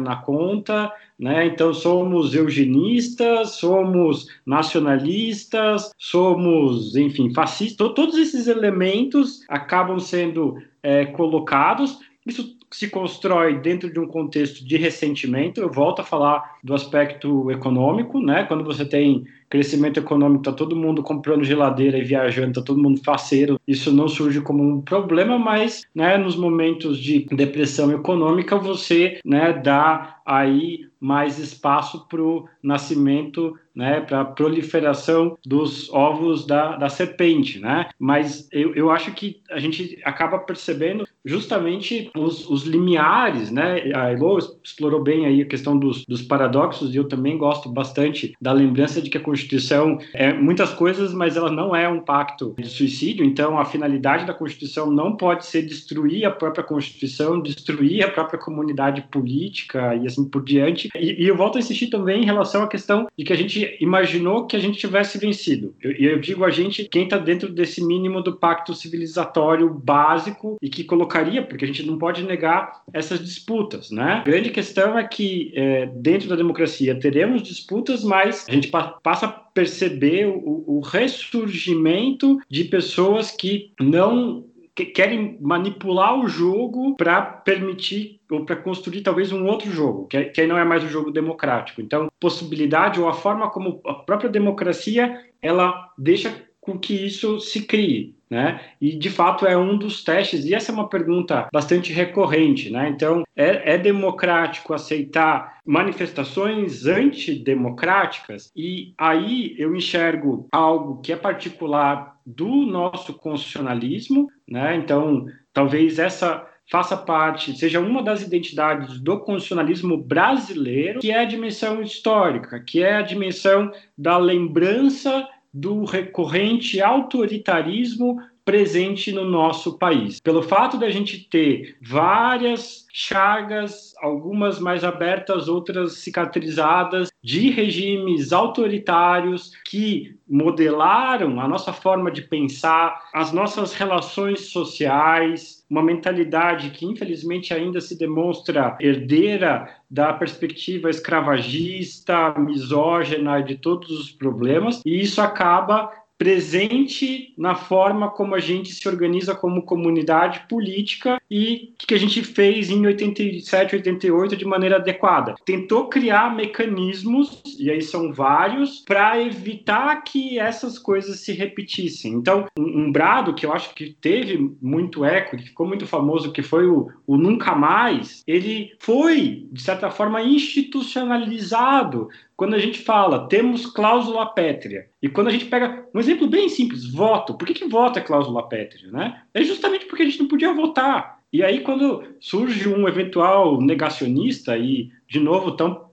na conta, né? Então, somos eugenistas, somos nacionalistas, somos, enfim, fascistas, todos esses elementos acabam sendo é, colocados. Isso se constrói dentro de um contexto de ressentimento. Eu volto a falar do aspecto econômico, né? Quando você tem crescimento econômico, tá todo mundo comprando geladeira e viajando, tá todo mundo faceiro. Isso não surge como um problema, mas, né, nos momentos de depressão econômica, você, né, dá aí mais espaço para o nascimento, né, para a proliferação dos ovos da, da serpente, né? Mas eu, eu acho que a gente acaba percebendo justamente os, os limiares, né? A Elo explorou bem aí a questão dos, dos paradoxos e eu também gosto bastante da lembrança de que a Constituição é muitas coisas, mas ela não é um pacto de suicídio. Então, a finalidade da Constituição não pode ser destruir a própria Constituição, destruir a própria comunidade política e assim por diante. E, e eu volto a insistir também em relação à questão de que a gente imaginou que a gente tivesse vencido. E eu, eu digo a gente, quem está dentro desse mínimo do pacto civilizatório básico e que colocaria, porque a gente não pode negar essas disputas, né? A grande questão é que é, dentro da democracia teremos disputas, mas a gente pa passa a perceber o, o ressurgimento de pessoas que não que querem manipular o jogo para permitir ou para construir talvez um outro jogo, que, que aí não é mais o um jogo democrático. Então, possibilidade ou a forma como a própria democracia ela deixa com que isso se crie. Né? E de fato é um dos testes, e essa é uma pergunta bastante recorrente. Né? Então, é, é democrático aceitar manifestações antidemocráticas? E aí eu enxergo algo que é particular do nosso constitucionalismo, né? Então, talvez essa faça parte, seja uma das identidades do constitucionalismo brasileiro, que é a dimensão histórica, que é a dimensão da lembrança do recorrente autoritarismo presente no nosso país. Pelo fato de a gente ter várias chagas, algumas mais abertas, outras cicatrizadas, de regimes autoritários que modelaram a nossa forma de pensar, as nossas relações sociais, uma mentalidade que infelizmente ainda se demonstra herdeira da perspectiva escravagista, misógina de todos os problemas, e isso acaba presente na forma como a gente se organiza como comunidade política e que a gente fez em 87, 88 de maneira adequada. Tentou criar mecanismos, e aí são vários, para evitar que essas coisas se repetissem. Então, um, um, brado que eu acho que teve muito eco, que ficou muito famoso, que foi o, o Nunca Mais, ele foi, de certa forma, institucionalizado quando a gente fala temos cláusula pétrea, e quando a gente pega um exemplo bem simples, voto, por que, que voto é cláusula pétrea? Né? É justamente porque a gente não podia votar. E aí, quando surge um eventual negacionista, e de novo estão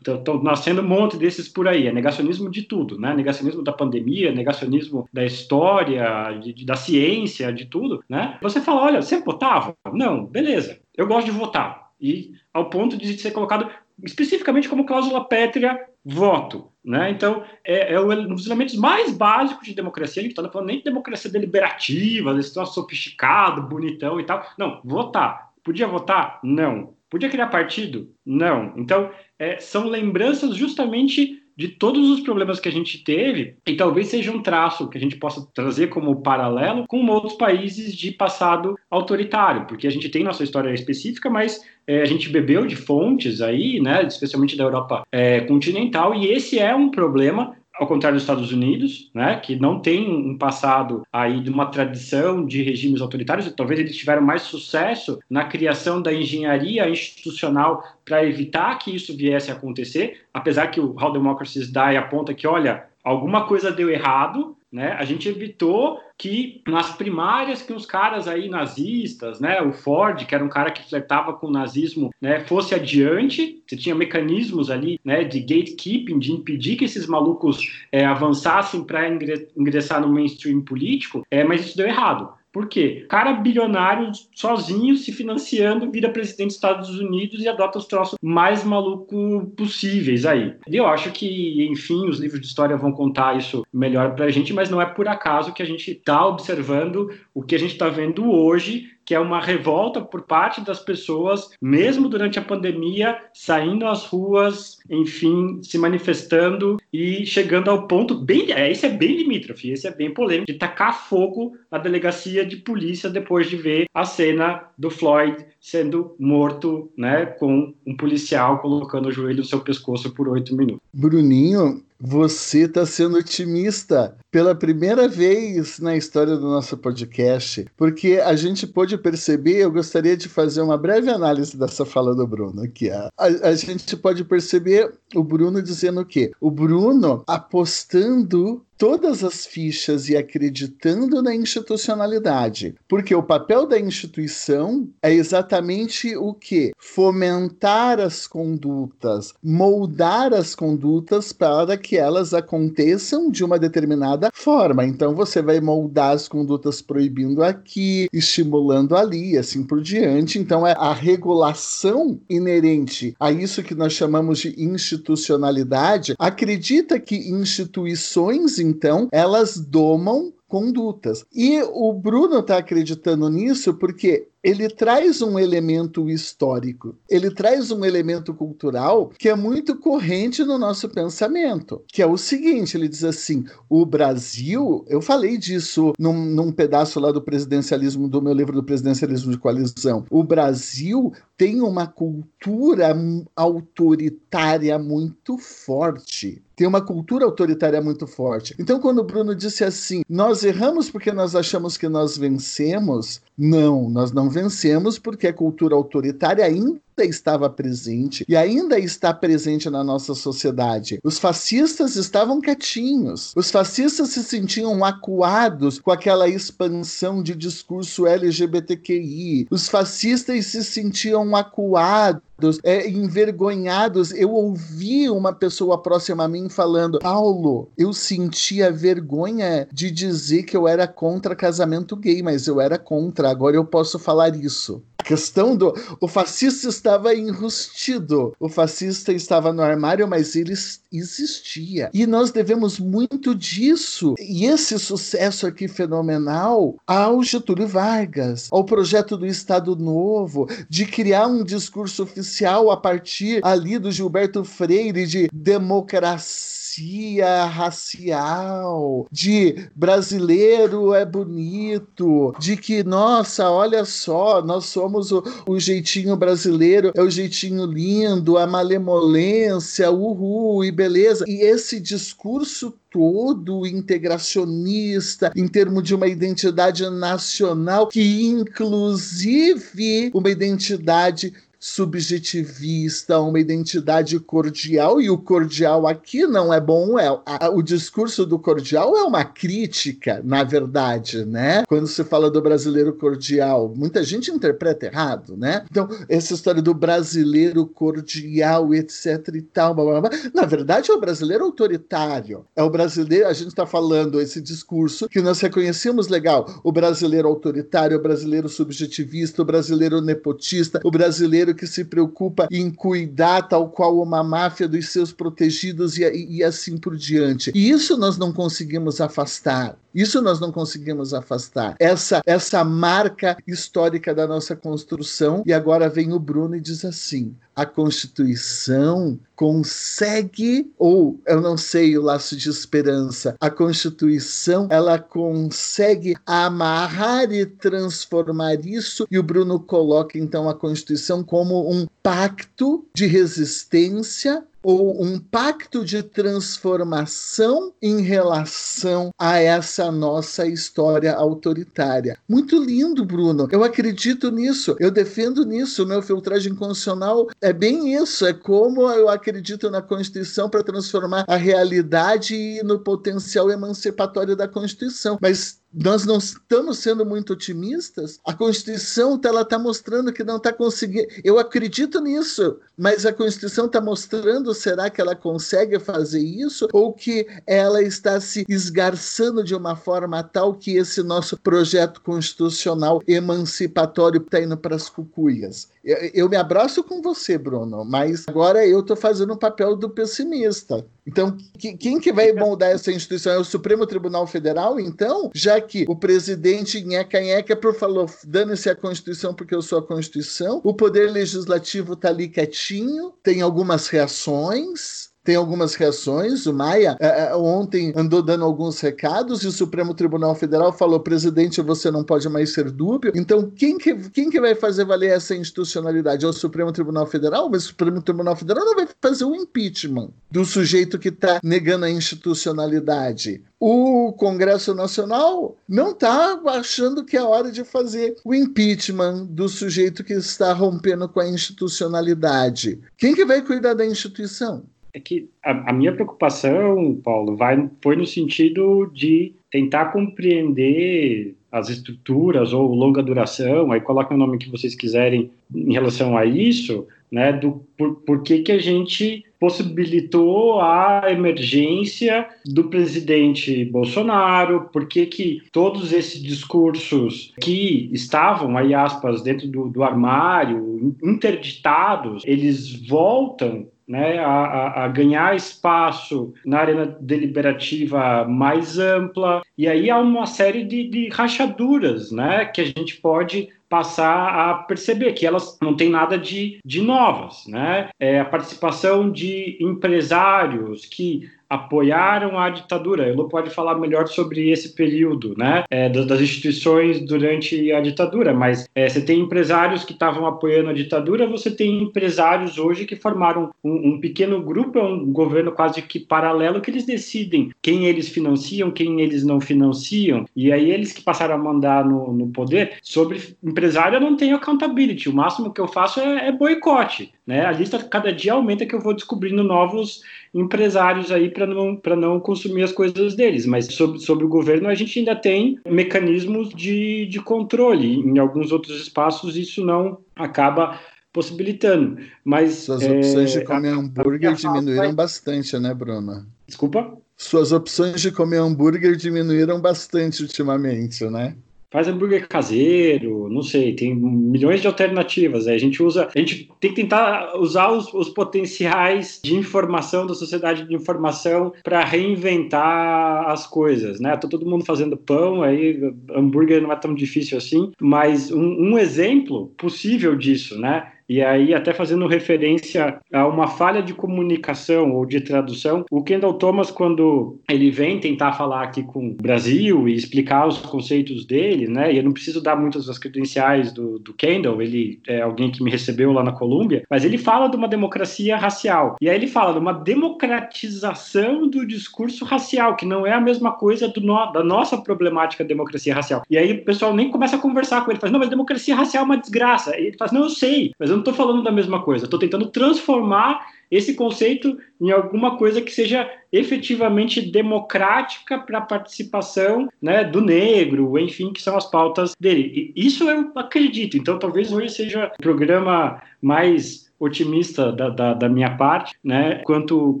estão nascendo um monte desses por aí, é negacionismo de tudo, né? Negacionismo da pandemia, negacionismo da história, de, de, da ciência, de tudo, né? Você fala, olha, você votava? Não, beleza, eu gosto de votar. E ao ponto de ser colocado especificamente como cláusula pétrea, voto. Né? Então, é, é, um dos elementos mais básicos de democracia. A gente está falando nem de democracia deliberativa, desse troço sofisticado, bonitão e tal. Não, votar. Podia votar? Não. Podia criar partido? Não. Então, é, são lembranças justamente de todos os problemas que a gente teve, e talvez seja um traço que a gente possa trazer como paralelo com outros países de passado autoritário, porque a gente tem nossa história específica, mas é, a gente bebeu de fontes aí, né, especialmente da Europa é, continental, e esse é um problema ao contrário dos Estados Unidos, né, que não tem um passado aí de uma tradição de regimes autoritários, talvez eles tiveram mais sucesso na criação da engenharia institucional para evitar que isso viesse a acontecer, apesar que o How Democracies Die aponta que, olha, alguma coisa deu errado, né? A gente evitou que nas primárias que os caras aí nazistas, né, o Ford, que era um cara que flertava com o nazismo, né, fosse adiante, você tinha mecanismos ali, né, de gatekeeping, de impedir que esses malucos é, avançassem para ingressar no mainstream político, é, mas isso deu errado. Por quê? Cara bilionário, sozinho, se financiando, vira presidente dos Estados Unidos e adota os troços mais malucos possíveis aí. Eu acho que, enfim, os livros de história vão contar isso melhor pra gente, mas não é por acaso que a gente está observando o que a gente está vendo hoje que é uma revolta por parte das pessoas, mesmo durante a pandemia, saindo às ruas, enfim, se manifestando e chegando ao ponto bem, é, esse é bem limítrofe, esse é bem polêmico, de tacar fogo na delegacia de polícia depois de ver a cena do Floyd sendo morto, né, com um policial colocando o joelho no seu pescoço por oito minutos. Bruninho, você está sendo otimista pela primeira vez na história do nosso podcast, porque a gente pôde perceber. Eu gostaria de fazer uma breve análise dessa fala do Bruno aqui. A, a gente pode perceber o Bruno dizendo o quê? O Bruno apostando todas as fichas e acreditando na institucionalidade. Porque o papel da instituição é exatamente o que? Fomentar as condutas, moldar as condutas para que elas aconteçam de uma determinada forma. Então você vai moldar as condutas proibindo aqui, estimulando ali, assim por diante. Então é a regulação inerente a isso que nós chamamos de institucionalidade, acredita que instituições então, elas domam condutas. E o Bruno está acreditando nisso porque ele traz um elemento histórico, ele traz um elemento cultural que é muito corrente no nosso pensamento, que é o seguinte: ele diz assim, o Brasil, eu falei disso num, num pedaço lá do presidencialismo, do meu livro do presidencialismo de coalizão, o Brasil tem uma cultura autoritária muito forte tem uma cultura autoritária muito forte. Então, quando o Bruno disse assim, nós erramos porque nós achamos que nós vencemos, não, nós não vencemos porque a cultura autoritária ainda estava presente e ainda está presente na nossa sociedade. Os fascistas estavam quietinhos. Os fascistas se sentiam acuados com aquela expansão de discurso LGBTQI. Os fascistas se sentiam acuados é, envergonhados. Eu ouvi uma pessoa próxima a mim falando: Paulo, eu sentia vergonha de dizer que eu era contra casamento gay, mas eu era contra. Agora eu posso falar isso questão do. O fascista estava enrustido, o fascista estava no armário, mas ele existia. E nós devemos muito disso, e esse sucesso aqui fenomenal, ao Getúlio Vargas, ao projeto do Estado Novo, de criar um discurso oficial a partir ali do Gilberto Freire de democracia democracia racial, de brasileiro é bonito, de que, nossa, olha só, nós somos o, o jeitinho brasileiro, é o jeitinho lindo, a malemolência, uhul, e beleza. E esse discurso todo integracionista em termos de uma identidade nacional que inclusive uma identidade subjetivista, uma identidade cordial, e o cordial aqui não é bom, é a, o discurso do cordial é uma crítica, na verdade, né? Quando se fala do brasileiro cordial, muita gente interpreta errado, né? Então, essa história do brasileiro cordial, etc e tal, blá, blá, blá, na verdade é o brasileiro autoritário, é o brasileiro, a gente está falando esse discurso que nós reconhecemos legal, o brasileiro autoritário, o brasileiro subjetivista, o brasileiro nepotista, o brasileiro que se preocupa em cuidar, tal qual uma máfia, dos seus protegidos e, e, e assim por diante. E isso nós não conseguimos afastar. Isso nós não conseguimos afastar. Essa, essa marca histórica da nossa construção. E agora vem o Bruno e diz assim: a Constituição consegue, ou eu não sei, o laço de esperança, a Constituição ela consegue amarrar e transformar isso, e o Bruno coloca então a Constituição como um pacto de resistência ou um pacto de transformação em relação a essa nossa história autoritária. Muito lindo, Bruno. Eu acredito nisso. Eu defendo nisso. Meu filtragem constitucional é bem isso. É como eu acredito na Constituição para transformar a realidade e no potencial emancipatório da Constituição. Mas nós não estamos sendo muito otimistas. A Constituição ela está mostrando que não está conseguindo. Eu acredito nisso, mas a Constituição está mostrando, será que ela consegue fazer isso? Ou que ela está se esgarçando de uma forma tal que esse nosso projeto constitucional emancipatório está indo para as cucuias? Eu, eu me abraço com você, Bruno, mas agora eu estou fazendo o papel do pessimista. Então, que, quem que vai moldar essa instituição? É o Supremo Tribunal Federal? Então, já que o presidente nheca nheca falou, dane-se a Constituição porque eu sou a Constituição, o Poder Legislativo está ali quietinho, tem algumas reações, tem algumas reações. O Maia é, é, ontem andou dando alguns recados e o Supremo Tribunal Federal falou: presidente, você não pode mais ser dúbio. Então, quem que, quem que vai fazer valer essa institucionalidade? É o Supremo Tribunal Federal? Mas o Supremo Tribunal Federal não vai fazer o impeachment do sujeito que está negando a institucionalidade. O Congresso Nacional não está achando que é hora de fazer o impeachment do sujeito que está rompendo com a institucionalidade. Quem que vai cuidar da instituição? É que a, a, minha preocupação, Paulo, vai foi no sentido de tentar compreender as estruturas ou longa duração, aí coloquem o nome que vocês quiserem em relação a isso, né, do por, por que, que a gente possibilitou a emergência do presidente Bolsonaro, por que, que todos esses discursos que estavam, aí aspas, dentro do, do armário, interditados, eles voltam né, a, a, ganhar espaço na arena deliberativa mais ampla, e aí há uma série de, de rachaduras né, que a gente pode passar a perceber que elas não têm nada de, de novas, né? É a participação de empresários que apoiaram a ditadura. Ele pode falar melhor sobre esse período, né, é, das, instituições durante a ditadura. Mas é, você tem empresários que estavam apoiando a ditadura, você tem empresários hoje que formaram um, um, pequeno grupo, é um governo quase que paralelo que eles decidem quem eles financiam, quem eles não financiam. E aí eles que passaram a mandar no, no poder. Sobre empresário, eu não tenho accountability. O máximo que eu faço é, é boicote. Né? A lista cada dia aumenta que eu vou descobrindo novos empresários aí para não, não consumir as coisas deles. Mas sobre, sobre o governo, a gente ainda tem mecanismos de, de controle. Em alguns outros espaços, isso não acaba possibilitando. Mas suas é, opções de comer hambúrguer diminuíram vai... bastante, né, Bruna? Desculpa. Suas opções de comer hambúrguer diminuíram bastante ultimamente, né? Faz hambúrguer caseiro, não sei, tem milhões de alternativas. A gente usa, a gente tem que tentar usar os, os potenciais de informação da sociedade de informação para reinventar as coisas, né? Tá todo mundo fazendo pão, aí hambúrguer não é tão difícil assim, mas um, um exemplo possível disso, né? E aí, até fazendo referência a uma falha de comunicação ou de tradução, o Kendall Thomas, quando ele vem tentar falar aqui com o Brasil e explicar os conceitos dele, né? E eu não preciso dar muitas das credenciais do, do Kendall, ele é alguém que me recebeu lá na Colômbia, mas ele fala de uma democracia racial. E aí ele fala de uma democratização do discurso racial, que não é a mesma coisa no, da nossa problemática democracia racial. E aí o pessoal nem começa a conversar com ele, faz, não, mas democracia racial é uma desgraça. E ele faz, não, eu sei, mas eu não estou falando da mesma coisa, estou tentando transformar esse conceito em alguma coisa que seja efetivamente democrática para a participação né, do negro, enfim, que são as pautas dele. E isso eu acredito. Então, talvez hoje seja o programa mais otimista da, da, da, minha parte, né, quanto,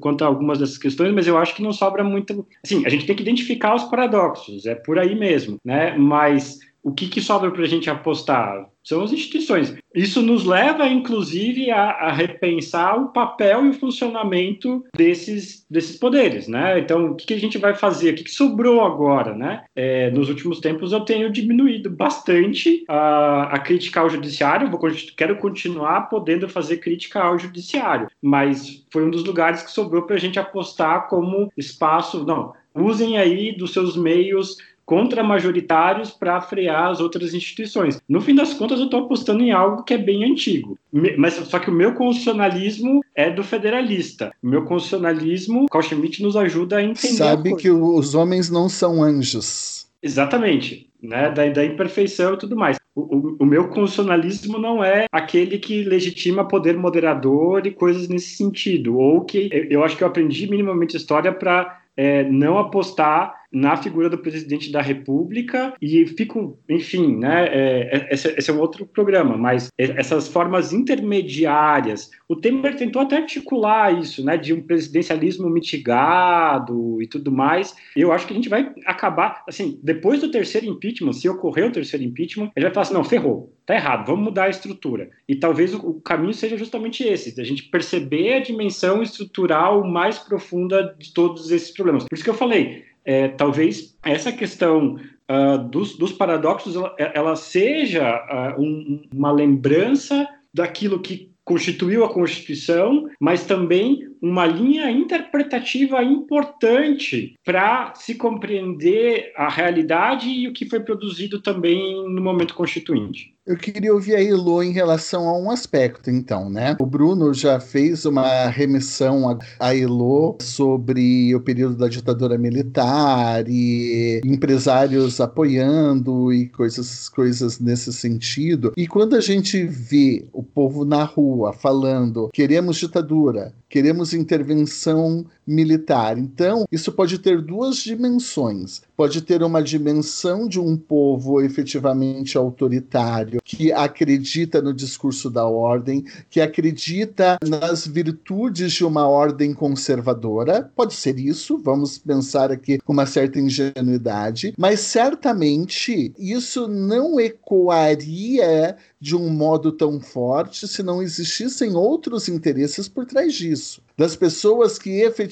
quanto a algumas dessas questões, mas eu acho que não sobra muito. Assim, a gente tem que identificar os paradoxos, é por aí mesmo, né, mas o que, que sobra para a gente apostar? São as instituições. Isso nos leva, inclusive, a, a, repensar o papel e o funcionamento desses, desses poderes, né? Então, o que, que a gente vai fazer? O que, que sobrou agora, né? É, nos últimos tempos, eu tenho diminuído bastante a, a crítica ao judiciário. Vou, quero continuar podendo fazer crítica ao judiciário, mas foi um dos lugares que sobrou para a gente apostar como espaço. Não, usem aí dos seus meios contra-majoritários para frear as outras instituições. No fim das contas, eu estou apostando em algo que é bem antigo. Mas só que o meu constitucionalismo é do federalista. O meu constitucionalismo, Carl Schmitt nos ajuda a entender. Sabe que os homens não são anjos. Exatamente. Né, da, da imperfeição e tudo mais. O, o, o, meu constitucionalismo não é aquele que legitima poder moderador e coisas nesse sentido. Ou que eu, eu acho que eu aprendi minimamente história para é, não apostar na figura do presidente da República e fico, enfim, né, é, é esse, esse, é um outro programa, mas essas formas intermediárias, o Temer tentou até articular isso, né, de um presidencialismo mitigado e tudo mais. Eu acho que a gente vai acabar, assim, depois do terceiro impeachment, se ocorrer o terceiro impeachment, ele vai falar assim, não, ferrou, tá errado, vamos mudar a estrutura. E talvez o, o caminho seja justamente esse, a gente perceber a dimensão estrutural mais profunda de todos esses problemas. Por isso que eu falei, é, talvez essa questão uh, dos, dos, paradoxos ela, ela seja uh, um, uma lembrança daquilo que constituiu a Constituição, mas também uma linha interpretativa importante para se compreender a realidade e o que foi produzido também no momento constituinte. Eu queria ouvir a Elo em relação a um aspecto, então, né? O Bruno já fez uma remissão a Elo sobre o período da ditadura militar e empresários apoiando e coisas, coisas nesse sentido. E quando a gente vê o povo na rua falando queremos ditadura, queremos intervenção militar. Então, isso pode ter duas dimensões. Pode ter uma dimensão de um povo efetivamente autoritário, que acredita no discurso da ordem, que acredita nas virtudes de uma ordem conservadora. Pode ser isso, vamos pensar aqui com uma certa ingenuidade, mas certamente isso não ecoaria de um modo tão forte se não existissem outros interesses por trás disso. Das pessoas que efetivamente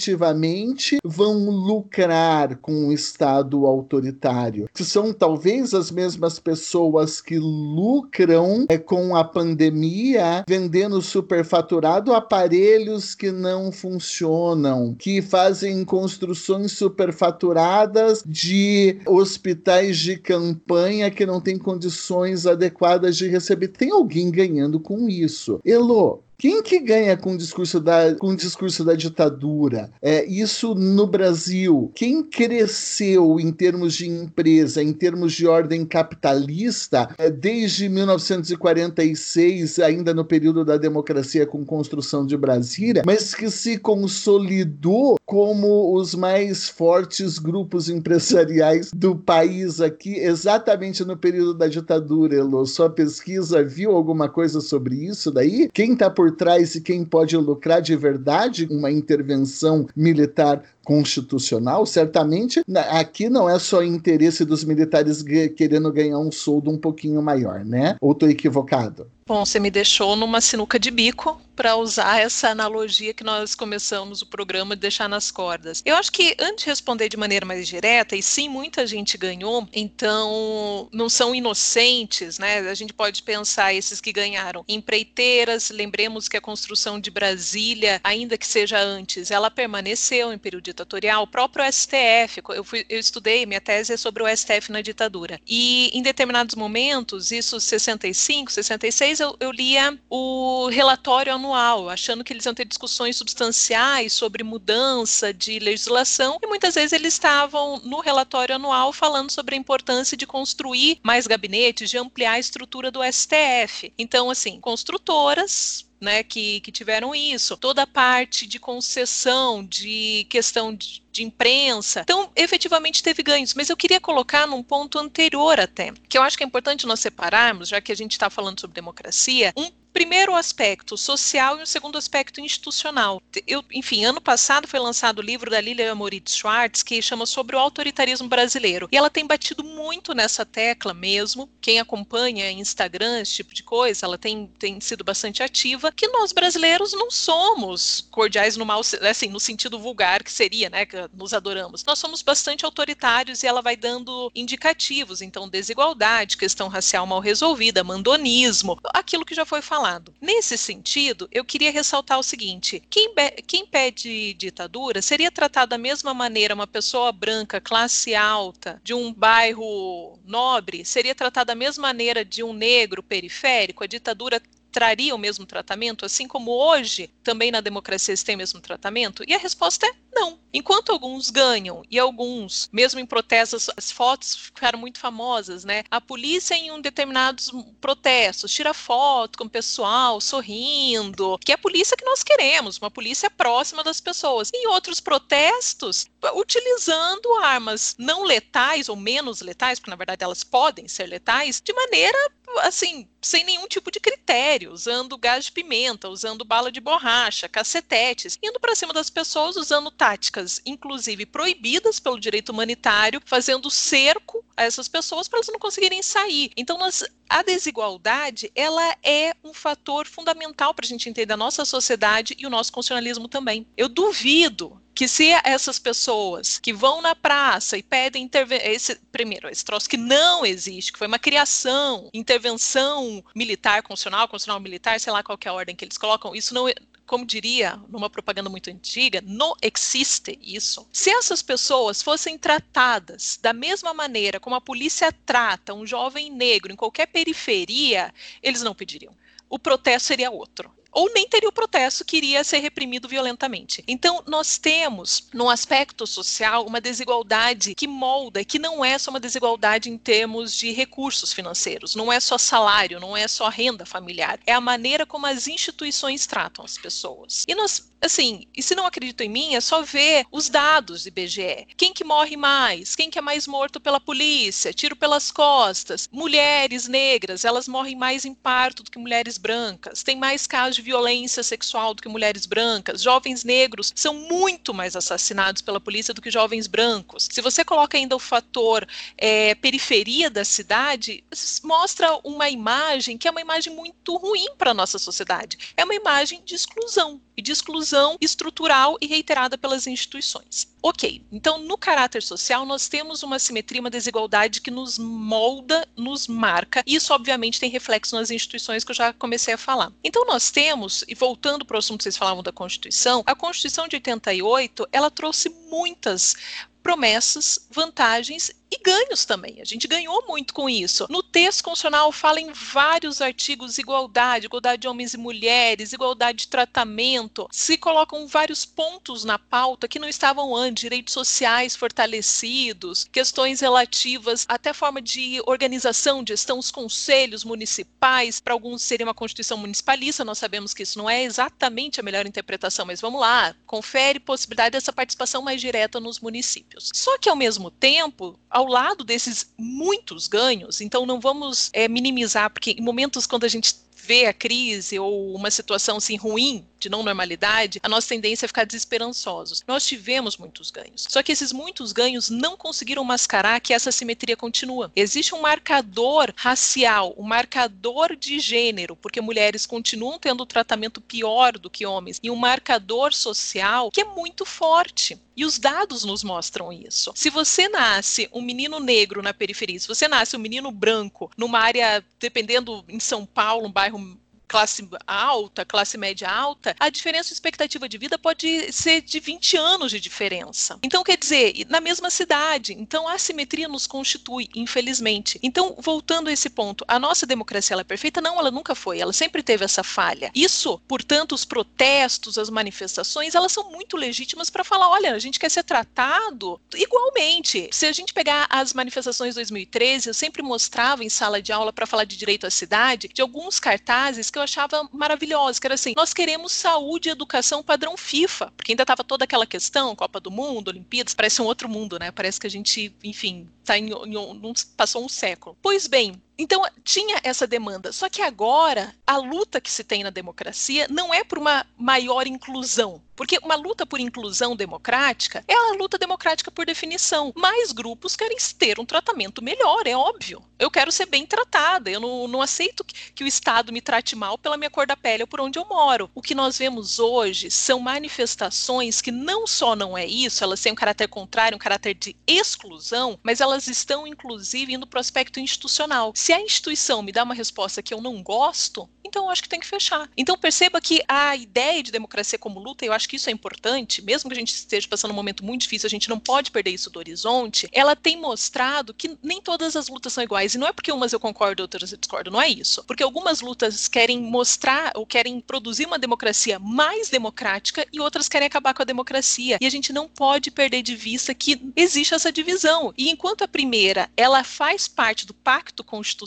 vão lucrar com o Estado autoritário, que são talvez as mesmas pessoas que lucram é, com a pandemia, vendendo superfaturado aparelhos que não funcionam, que fazem construções superfaturadas de hospitais de campanha que não têm condições adequadas de receber tem alguém ganhando com isso. Elo, quem que ganha com o discurso da, com o discurso da ditadura? É, isso no Brasil. Quem cresceu em termos de empresa, em termos de ordem capitalista, é, desde 1946, ainda no período da democracia com construção de Brasília, mas que se consolidou como os mais fortes grupos empresariais do país aqui, exatamente no período da ditadura, Elo. Sua pesquisa viu alguma coisa sobre isso daí? Quem está por trás e quem pode lucrar de verdade uma intervenção militar constitucional, certamente aqui não é só interesse dos militares querendo ganhar um soldo um pouquinho maior, né? Ou estou equivocado? Bom, você me deixou numa sinuca de bico para usar essa analogia que nós começamos o programa de deixar nas cordas. Eu acho que antes de responder de maneira mais direta, e sim, muita gente ganhou, então não são inocentes, né? A gente pode pensar esses que ganharam empreiteiras, lembremos que a construção de Brasília, ainda que seja antes, ela permaneceu em período ditatorial, o próprio STF, eu, fui, eu estudei, minha tese é sobre o STF na ditadura, e em determinados momentos, isso 65, 66, eu, eu lia o relatório anual, achando que eles iam ter discussões substanciais sobre mudança de legislação, e muitas vezes eles estavam no relatório anual falando sobre a importância de construir mais gabinetes, de ampliar a estrutura do STF. Então, assim, construtoras né, que, que tiveram isso, toda a parte de concessão, de questão de, de imprensa. Então, efetivamente teve ganhos, mas eu queria colocar num ponto anterior até, que eu acho que é importante nós separarmos, já que a gente está falando sobre democracia, um primeiro aspecto social e o segundo aspecto institucional. Eu, enfim, ano passado foi lançado o livro da Lilia Moritz Schwartz que chama sobre o autoritarismo brasileiro. E ela tem batido muito nessa tecla mesmo. Quem acompanha Instagram, esse tipo de coisa, ela tem, tem sido bastante ativa, que nós brasileiros não somos cordiais no mal, assim, no sentido vulgar que seria, né, nos adoramos. Nós somos bastante autoritários e ela vai dando indicativos, então desigualdade, questão racial mal resolvida, mandonismo, aquilo que já foi falado. Nesse sentido, eu queria ressaltar o seguinte: quem, quem pede ditadura seria tratado da mesma maneira uma pessoa branca, classe alta, de um bairro nobre, seria tratado da mesma maneira de um negro periférico? A ditadura traria o mesmo tratamento, assim como hoje também na democracia se tem o mesmo tratamento? E a resposta é não. Enquanto alguns ganham e alguns, mesmo em protestos, as fotos ficaram muito famosas, né? A polícia em um determinados protestos tira foto com o pessoal sorrindo, que é a polícia que nós queremos, uma polícia próxima das pessoas. Em outros protestos, utilizando armas não letais ou menos letais, porque na verdade elas podem ser letais, de maneira assim, sem nenhum tipo de critério, usando gás de pimenta, usando bala de borracha, cacetetes, indo para cima das pessoas usando táticas, inclusive proibidas pelo direito humanitário, fazendo cerco a essas pessoas para elas não conseguirem sair. Então, nós, a desigualdade, ela é um fator fundamental para a gente entender a nossa sociedade e o nosso constitucionalismo também. Eu duvido que se essas pessoas que vão na praça e pedem intervenção, primeiro, esse troço que não existe, que foi uma criação, intervenção militar, constitucional, constitucional militar, sei lá qual é a ordem que eles colocam, isso não, como diria numa propaganda muito antiga, não existe isso. Se essas pessoas fossem tratadas da mesma maneira como a polícia trata um jovem negro em qualquer periferia, eles não pediriam. O protesto seria outro ou nem teria o protesto que iria ser reprimido violentamente. Então, nós temos, no aspecto social, uma desigualdade que molda, que não é só uma desigualdade em termos de recursos financeiros, não é só salário, não é só renda familiar, é a maneira como as instituições tratam as pessoas. E nós assim, e se não acreditam em mim, é só ver os dados do IBGE. Quem que morre mais? Quem que é mais morto pela polícia? Tiro pelas costas. Mulheres negras, elas morrem mais em parto do que mulheres brancas. Tem mais casos de violência sexual do que mulheres brancas. Jovens negros são muito mais assassinados pela polícia do que jovens brancos. Se você coloca ainda o fator é, periferia da cidade, mostra uma imagem que é uma imagem muito ruim para a nossa sociedade. É uma imagem de exclusão e de exclusão estrutural e reiterada pelas instituições. Ok, então no caráter social nós temos uma simetria, uma desigualdade que nos molda, nos marca, isso obviamente tem reflexo nas instituições que eu já comecei a falar. Então nós temos, e voltando para o assunto que vocês falavam da Constituição, a Constituição de 88, ela trouxe muitas promessas, vantagens e ganhos também. A gente ganhou muito com isso. No texto constitucional fala em vários artigos igualdade, igualdade de homens e mulheres, igualdade de tratamento. Se colocam vários pontos na pauta que não estavam antes, direitos sociais fortalecidos, questões relativas até forma de organização, gestão, os conselhos municipais, para alguns seria uma constituição municipalista, nós sabemos que isso não é exatamente a melhor interpretação, mas vamos lá, confere possibilidade dessa participação mais direta nos municípios. Só que ao mesmo tempo, ao lado desses muitos ganhos, então não vamos é, minimizar, porque em momentos quando a gente vê a crise ou uma situação assim ruim de não normalidade, a nossa tendência é ficar desesperançosos. Nós tivemos muitos ganhos. Só que esses muitos ganhos não conseguiram mascarar que essa simetria continua. Existe um marcador racial, um marcador de gênero, porque mulheres continuam tendo tratamento pior do que homens, e um marcador social que é muito forte. E os dados nos mostram isso. Se você nasce um menino negro na periferia, se você nasce um menino branco numa área, dependendo em São Paulo, um bairro classe alta, classe média alta, a diferença de expectativa de vida pode ser de 20 anos de diferença. Então, quer dizer, na mesma cidade. Então, a assimetria nos constitui, infelizmente. Então, voltando a esse ponto, a nossa democracia ela é perfeita? Não, ela nunca foi. Ela sempre teve essa falha. Isso, portanto, os protestos, as manifestações, elas são muito legítimas para falar: olha, a gente quer ser tratado igualmente. Se a gente pegar as manifestações de 2013, eu sempre mostrava em sala de aula para falar de direito à cidade, de alguns cartazes que eu achava maravilhosa, que era assim, nós queremos saúde e educação padrão FIFA, porque ainda estava toda aquela questão, Copa do Mundo, Olimpíadas, parece um outro mundo, né? Parece que a gente, enfim, tá em, em, passou um século. Pois bem, então, tinha essa demanda. Só que agora, a luta que se tem na democracia não é por uma maior inclusão. Porque uma luta por inclusão democrática é a luta democrática por definição. Mais grupos querem ter um tratamento melhor, é óbvio. Eu quero ser bem tratada, eu não, não aceito que, que o Estado me trate mal pela minha cor da pele ou por onde eu moro. O que nós vemos hoje são manifestações que não só não é isso, elas têm um caráter contrário, um caráter de exclusão, mas elas estão, inclusive, indo para o aspecto institucional. Se se a instituição me dá uma resposta que eu não gosto, então eu acho que tem que fechar. Então perceba que a ideia de democracia como luta, eu acho que isso é importante, mesmo que a gente esteja passando um momento muito difícil, a gente não pode perder isso do horizonte. Ela tem mostrado que nem todas as lutas são iguais, e não é porque umas eu concordo, outras eu discordo, não é isso. Porque algumas lutas querem mostrar ou querem produzir uma democracia mais democrática e outras querem acabar com a democracia. E a gente não pode perder de vista que existe essa divisão. E enquanto a primeira, ela faz parte do pacto constitucional,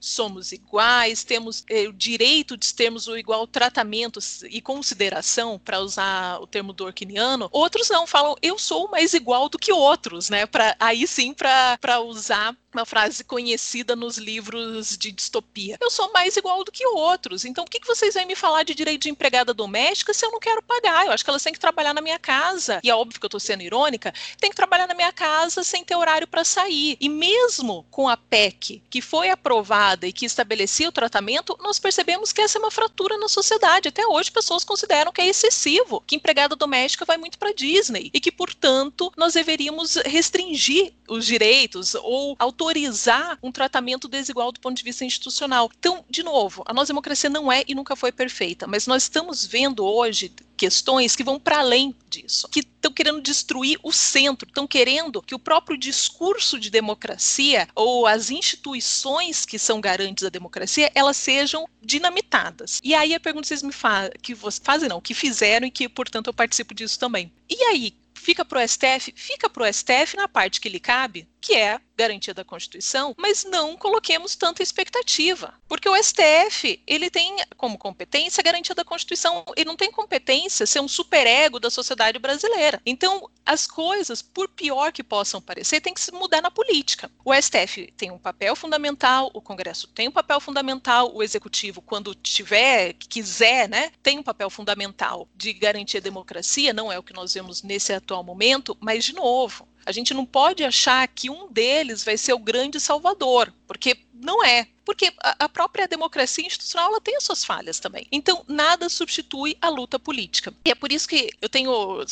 somos iguais, temos eh, o direito de termos o igual tratamento e consideração, para usar o termo Durkheimiano, outros não falam eu sou mais igual do que outros, né? Para aí sim para usar uma frase conhecida nos livros de distopia. Eu sou mais igual do que outros. Então, o que, que vocês vêm me falar de direito de empregada doméstica se eu não quero pagar? Eu acho que elas têm que trabalhar na minha casa. E é óbvio que eu estou sendo irônica, tem que trabalhar na minha casa sem ter horário para sair. E mesmo com a PEC, que foi aprovada e que estabelecia o tratamento, nós percebemos que essa é uma fratura na sociedade. Até hoje, pessoas consideram que é excessivo, que empregada doméstica vai muito para Disney e que, portanto, nós deveríamos restringir os direitos ou autorizar um tratamento desigual do ponto de vista institucional. Então, de novo, a nossa democracia não é e nunca foi perfeita, mas nós estamos vendo hoje questões que vão para além disso, que estão querendo destruir o centro, estão querendo que o próprio discurso de democracia ou as instituições que são garantes da democracia, elas sejam dinamitadas. E aí a pergunta que vocês me fazem, que fazem não, que fizeram e que, portanto, eu participo disso também. E aí, fica para o STF, fica para o STF na parte que lhe cabe, que é garantia da Constituição, mas não coloquemos tanta expectativa, porque o STF ele tem como competência a garantia da Constituição, ele não tem competência ser um superego da sociedade brasileira. Então, as coisas, por pior que possam parecer, tem que se mudar na política. O STF tem um papel fundamental, o Congresso tem um papel fundamental, o Executivo, quando tiver, quiser, né, tem um papel fundamental de garantir a democracia, não é o que nós vemos nesse atual momento, mas de novo, a gente não pode achar que um deles vai ser o grande salvador, porque não é. Porque a própria democracia institucional ela tem as suas falhas também. Então, nada substitui a luta política. E é por isso que eu tenho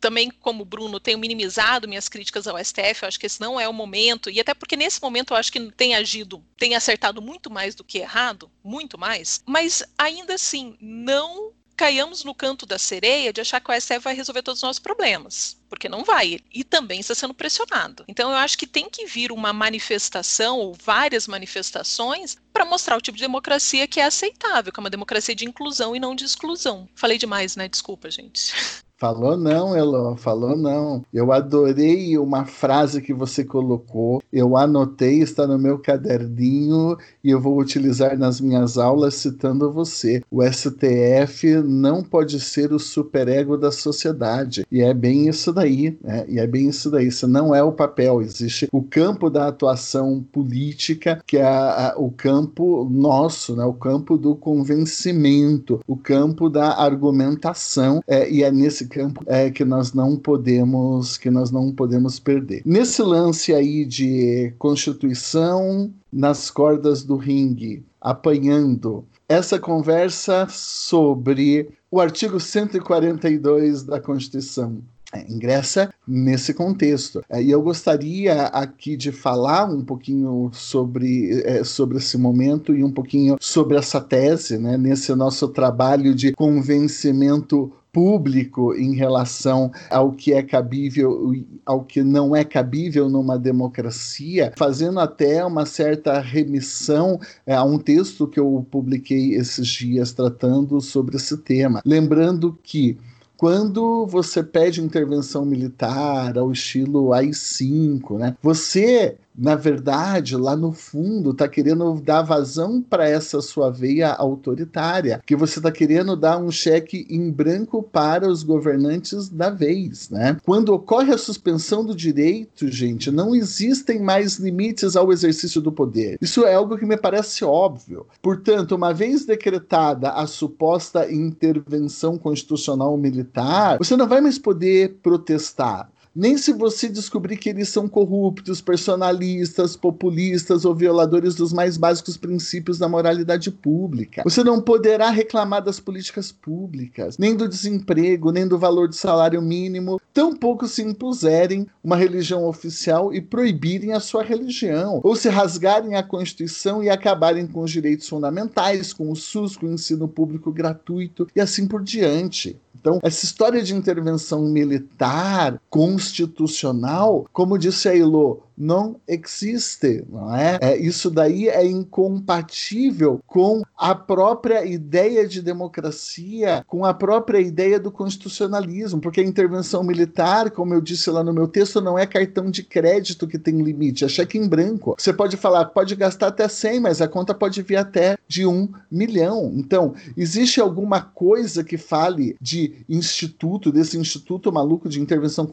também, como Bruno, tenho minimizado minhas críticas ao STF, eu acho que esse não é o momento, e até porque nesse momento eu acho que tem agido, tem acertado muito mais do que errado, muito mais, mas ainda assim, não caiamos no canto da sereia de achar que o STF vai resolver todos os nossos problemas, porque não vai, e também está sendo pressionado. Então eu acho que tem que vir uma manifestação ou várias manifestações para mostrar o tipo de democracia que é aceitável, que é uma democracia de inclusão e não de exclusão. Falei demais, né? Desculpa, gente. Falou não, Elô, falou não. Eu adorei uma frase que você colocou. Eu anotei, está no meu caderninho e eu vou utilizar nas minhas aulas citando você. O STF não pode ser o superego da sociedade. E é bem isso daí, né? E é bem isso daí. Isso não é o papel. Existe o campo da atuação política, que é a, a, o campo nosso, né? O campo do convencimento, o campo da argumentação. É, e é nesse campo é que nós não podemos que nós não podemos perder. Nesse lance aí de Constituição nas cordas do ringue, apanhando essa conversa sobre o artigo 142 da Constituição. É, ingressa nesse contexto. É, e eu gostaria aqui de falar um pouquinho sobre, é, sobre esse momento e um pouquinho sobre essa tese, né, nesse nosso trabalho de convencimento público em relação ao que é cabível ao que não é cabível numa democracia, fazendo até uma certa remissão é, a um texto que eu publiquei esses dias tratando sobre esse tema. Lembrando que quando você pede intervenção militar ao estilo AI-5, né? Você na verdade, lá no fundo, está querendo dar vazão para essa sua veia autoritária, que você está querendo dar um cheque em branco para os governantes da vez, né? Quando ocorre a suspensão do direito, gente, não existem mais limites ao exercício do poder. Isso é algo que me parece óbvio. Portanto, uma vez decretada a suposta intervenção constitucional militar, você não vai mais poder protestar nem se você descobrir que eles são corruptos, personalistas, populistas ou violadores dos mais básicos princípios da moralidade pública. Você não poderá reclamar das políticas públicas, nem do desemprego, nem do valor do salário mínimo, tampouco se impuserem uma religião oficial e proibirem a sua religião, ou se rasgarem a Constituição e acabarem com os direitos fundamentais, com o SUS, com o ensino público gratuito e assim por diante. Então, essa história de intervenção militar constitucional, como disse a Ilô, não existe, não é? é? Isso daí é incompatível com a própria ideia de democracia, com a própria ideia do constitucionalismo, porque a intervenção militar, como eu disse lá no meu texto, não é cartão de crédito que tem limite, é cheque em branco. Você pode falar, pode gastar até 100, mas a conta pode vir até de um milhão. Então, existe alguma coisa que fale de instituto, desse instituto maluco de intervenção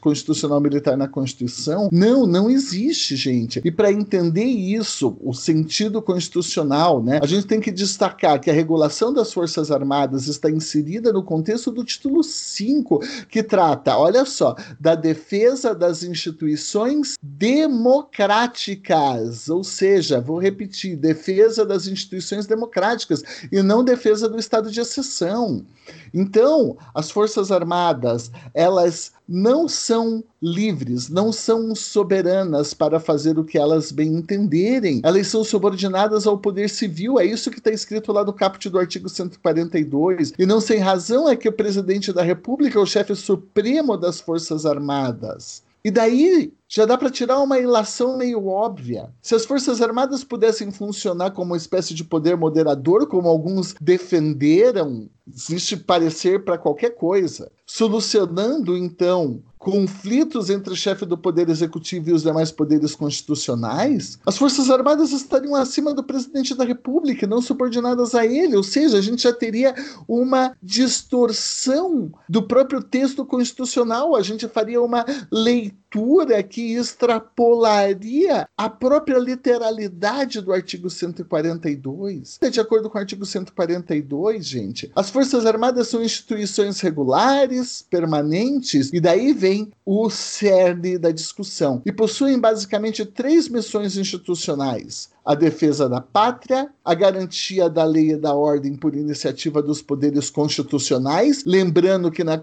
constitucional militar na Constituição? Não, não existe, gente. E para entender isso, o sentido constitucional, né, a gente tem que destacar que a regulação das Forças Armadas está inserida no contexto do título 5, que trata, olha só, da defesa das instituições democráticas, ou seja, vou repetir, defesa das instituições democráticas e não defesa do estado de exceção. Então, as Forças Armadas, elas não são livres, não são soberanas para fazer o que elas bem entenderem. Elas são subordinadas ao poder civil, é isso que está escrito lá no caput do artigo 142. E não sem razão é que o presidente da República é o chefe supremo das Forças Armadas. E daí já dá para tirar uma ilação meio óbvia. Se as Forças Armadas pudessem funcionar como uma espécie de poder moderador, como alguns defenderam, existe parecer para qualquer coisa, solucionando então conflitos entre o chefe do Poder Executivo e os demais poderes constitucionais, as Forças Armadas estariam acima do presidente da República, não subordinadas a ele. Ou seja, a gente já teria uma distorção do próprio texto constitucional, a gente faria uma leitura que extrapolaria a própria literalidade do artigo 142. De acordo com o artigo 142, gente, as Forças Armadas são instituições regulares, permanentes, e daí vem o cerne da discussão. E possuem basicamente três missões institucionais: a defesa da pátria, a garantia da lei e da ordem por iniciativa dos poderes constitucionais, lembrando que na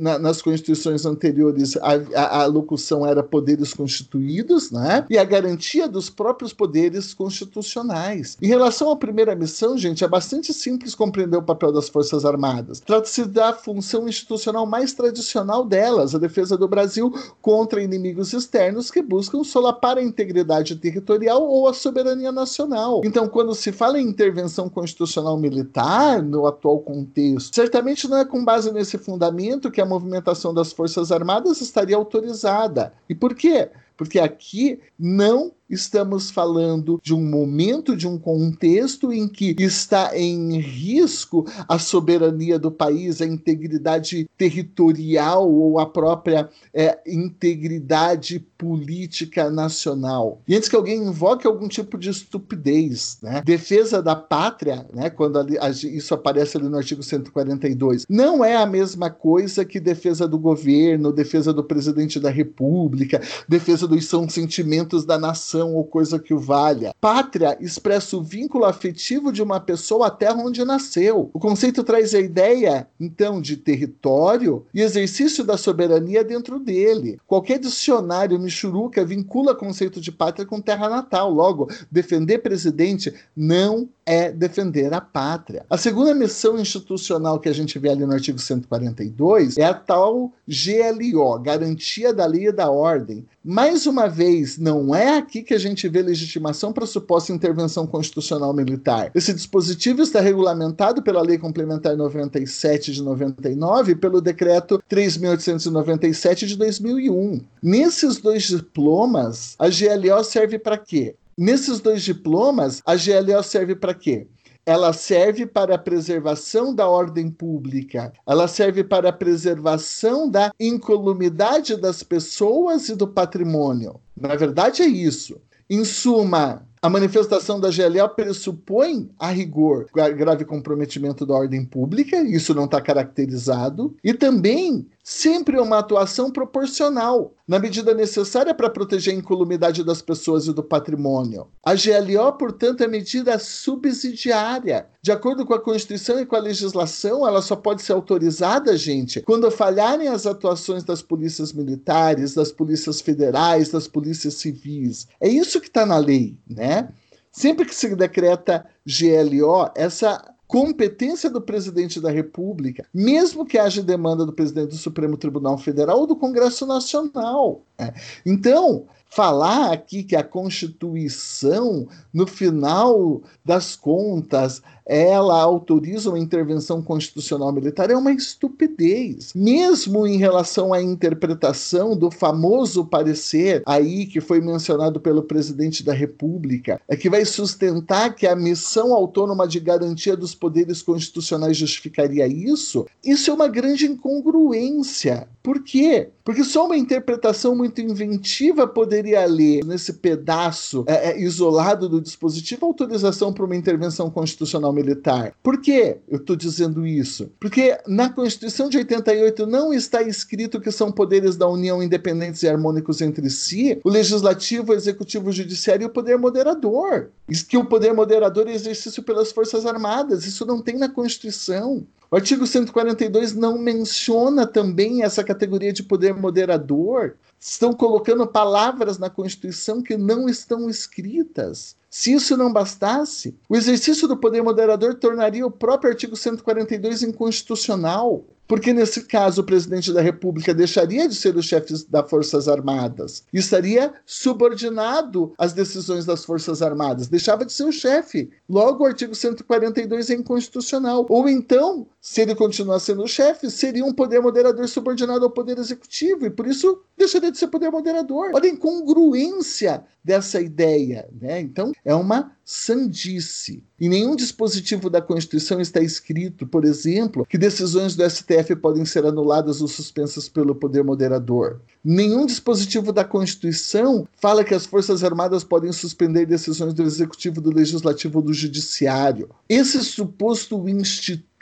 na, nas constituições anteriores a, a, a, locução era poderes constituídos, né? e a garantia dos próprios poderes constitucionais. Em relação à primeira missão, gente, é bastante simples compreender o papel das Forças Armadas. Trata-se da função institucional mais tradicional delas, a defesa do Brasil contra inimigos externos que buscam solapar a integridade territorial ou a soberania soberania nacional. Então, quando se fala em intervenção constitucional militar no atual contexto, certamente não é com base nesse fundamento que a movimentação das Forças Armadas estaria autorizada. E por quê? Porque aqui não estamos falando de um momento, de um contexto em que está em risco a soberania do país, a integridade territorial ou a própria é, integridade política nacional. E antes que alguém invoque algum tipo de estupidez, né? defesa da pátria, né? quando ali, isso aparece ali no artigo 142, não é a mesma coisa que defesa do governo, defesa do presidente da república, defesa dos são sentimentos da nação ou coisa que o valha. Pátria expressa o vínculo afetivo de uma pessoa à terra onde nasceu. O conceito traz a ideia, então, de território e exercício da soberania dentro dele. Qualquer dicionário michuruca vincula o conceito de pátria com terra natal. Logo, defender presidente não é defender a pátria. A segunda missão institucional que a gente vê ali no artigo 142 é a tal GLO, Garantia da Lei e da Ordem. Mais uma vez, não é aqui que a gente vê legitimação para suposta intervenção constitucional militar. Esse dispositivo está regulamentado pela Lei Complementar 97 de 99 e pelo Decreto 3.897 de 2001. Nesses dois diplomas, a GLO serve para quê? Nesses dois diplomas, a GLO serve para quê? Ela serve para a preservação da ordem pública, ela serve para a preservação da incolumidade das pessoas e do patrimônio. Na verdade, é isso. Em suma, a manifestação da GLO pressupõe, a rigor, grave comprometimento da ordem pública, isso não está caracterizado, e também sempre uma atuação proporcional, na medida necessária para proteger a incolumidade das pessoas e do patrimônio. A GLO, portanto, é medida subsidiária. De acordo com a Constituição e com a legislação, ela só pode ser autorizada, gente, quando falharem as atuações das polícias militares, das polícias federais, das polícias civis. É isso que está na lei, né? Sempre que se decreta GLO, essa competência do presidente da República, mesmo que haja demanda do presidente do Supremo Tribunal Federal ou do Congresso Nacional. É. Então, falar aqui que a Constituição, no final das contas, ela autoriza uma intervenção constitucional militar é uma estupidez. Mesmo em relação à interpretação do famoso parecer aí que foi mencionado pelo presidente da República, é que vai sustentar que a missão autônoma de garantia dos poderes constitucionais justificaria isso, isso é uma grande incongruência. Por quê? Porque só uma interpretação muito inventiva poderia ler nesse pedaço é, é, isolado do dispositivo autorização para uma intervenção constitucional militar. Por que eu estou dizendo isso? Porque na Constituição de 88 não está escrito que são poderes da União independentes e harmônicos entre si, o legislativo, o executivo, o judiciário e o poder moderador. Isso que o poder moderador é exercício pelas Forças Armadas. Isso não tem na Constituição. O artigo 142 não menciona também essa categoria de poder moderador. Estão colocando palavras na Constituição que não estão escritas. Se isso não bastasse, o exercício do poder moderador tornaria o próprio artigo 142 inconstitucional. Porque, nesse caso, o presidente da República deixaria de ser o chefe das Forças Armadas e estaria subordinado às decisões das Forças Armadas, deixava de ser o chefe. Logo, o artigo 142 é inconstitucional. Ou então, se ele continuar sendo o chefe, seria um poder moderador subordinado ao poder executivo, e por isso deixaria de ser poder moderador. Olha a incongruência dessa ideia. Né? Então, é uma sandice. Em nenhum dispositivo da Constituição está escrito, por exemplo, que decisões do STF podem ser anuladas ou suspensas pelo poder moderador. Nenhum dispositivo da Constituição fala que as Forças Armadas podem suspender decisões do Executivo, do Legislativo ou do Judiciário. Esse suposto instituto,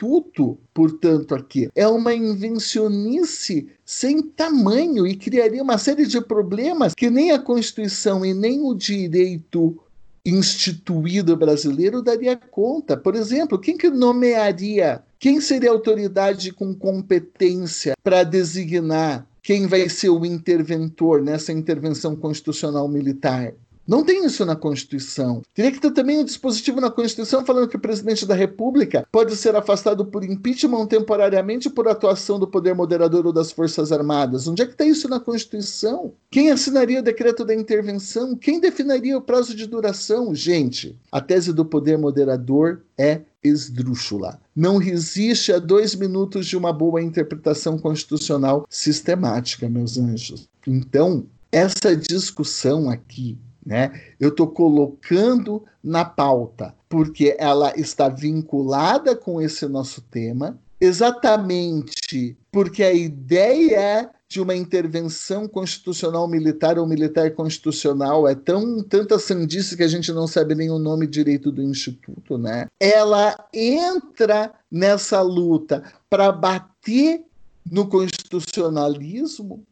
portanto, aqui, é uma invencionice sem tamanho e criaria uma série de problemas que nem a Constituição e nem o direito instituído brasileiro daria conta. Por exemplo, quem que nomearia? Quem seria a autoridade com competência para designar quem vai ser o interventor nessa intervenção constitucional militar? Não tem isso na Constituição. Teria que ter também um dispositivo na Constituição falando que o presidente da República pode ser afastado por impeachment temporariamente por atuação do poder moderador ou das Forças Armadas. Onde é que está isso na Constituição? Quem assinaria o decreto da intervenção? Quem definiria o prazo de duração? Gente, a tese do poder moderador é esdrúxula. Não resiste a dois minutos de uma boa interpretação constitucional sistemática, meus anjos. Então, essa discussão aqui né? Eu estou colocando na pauta porque ela está vinculada com esse nosso tema, exatamente porque a ideia de uma intervenção constitucional militar ou militar constitucional é tão tanta sandice que a gente não sabe nem o nome direito do instituto, né? Ela entra nessa luta para bater no constitucionalismo,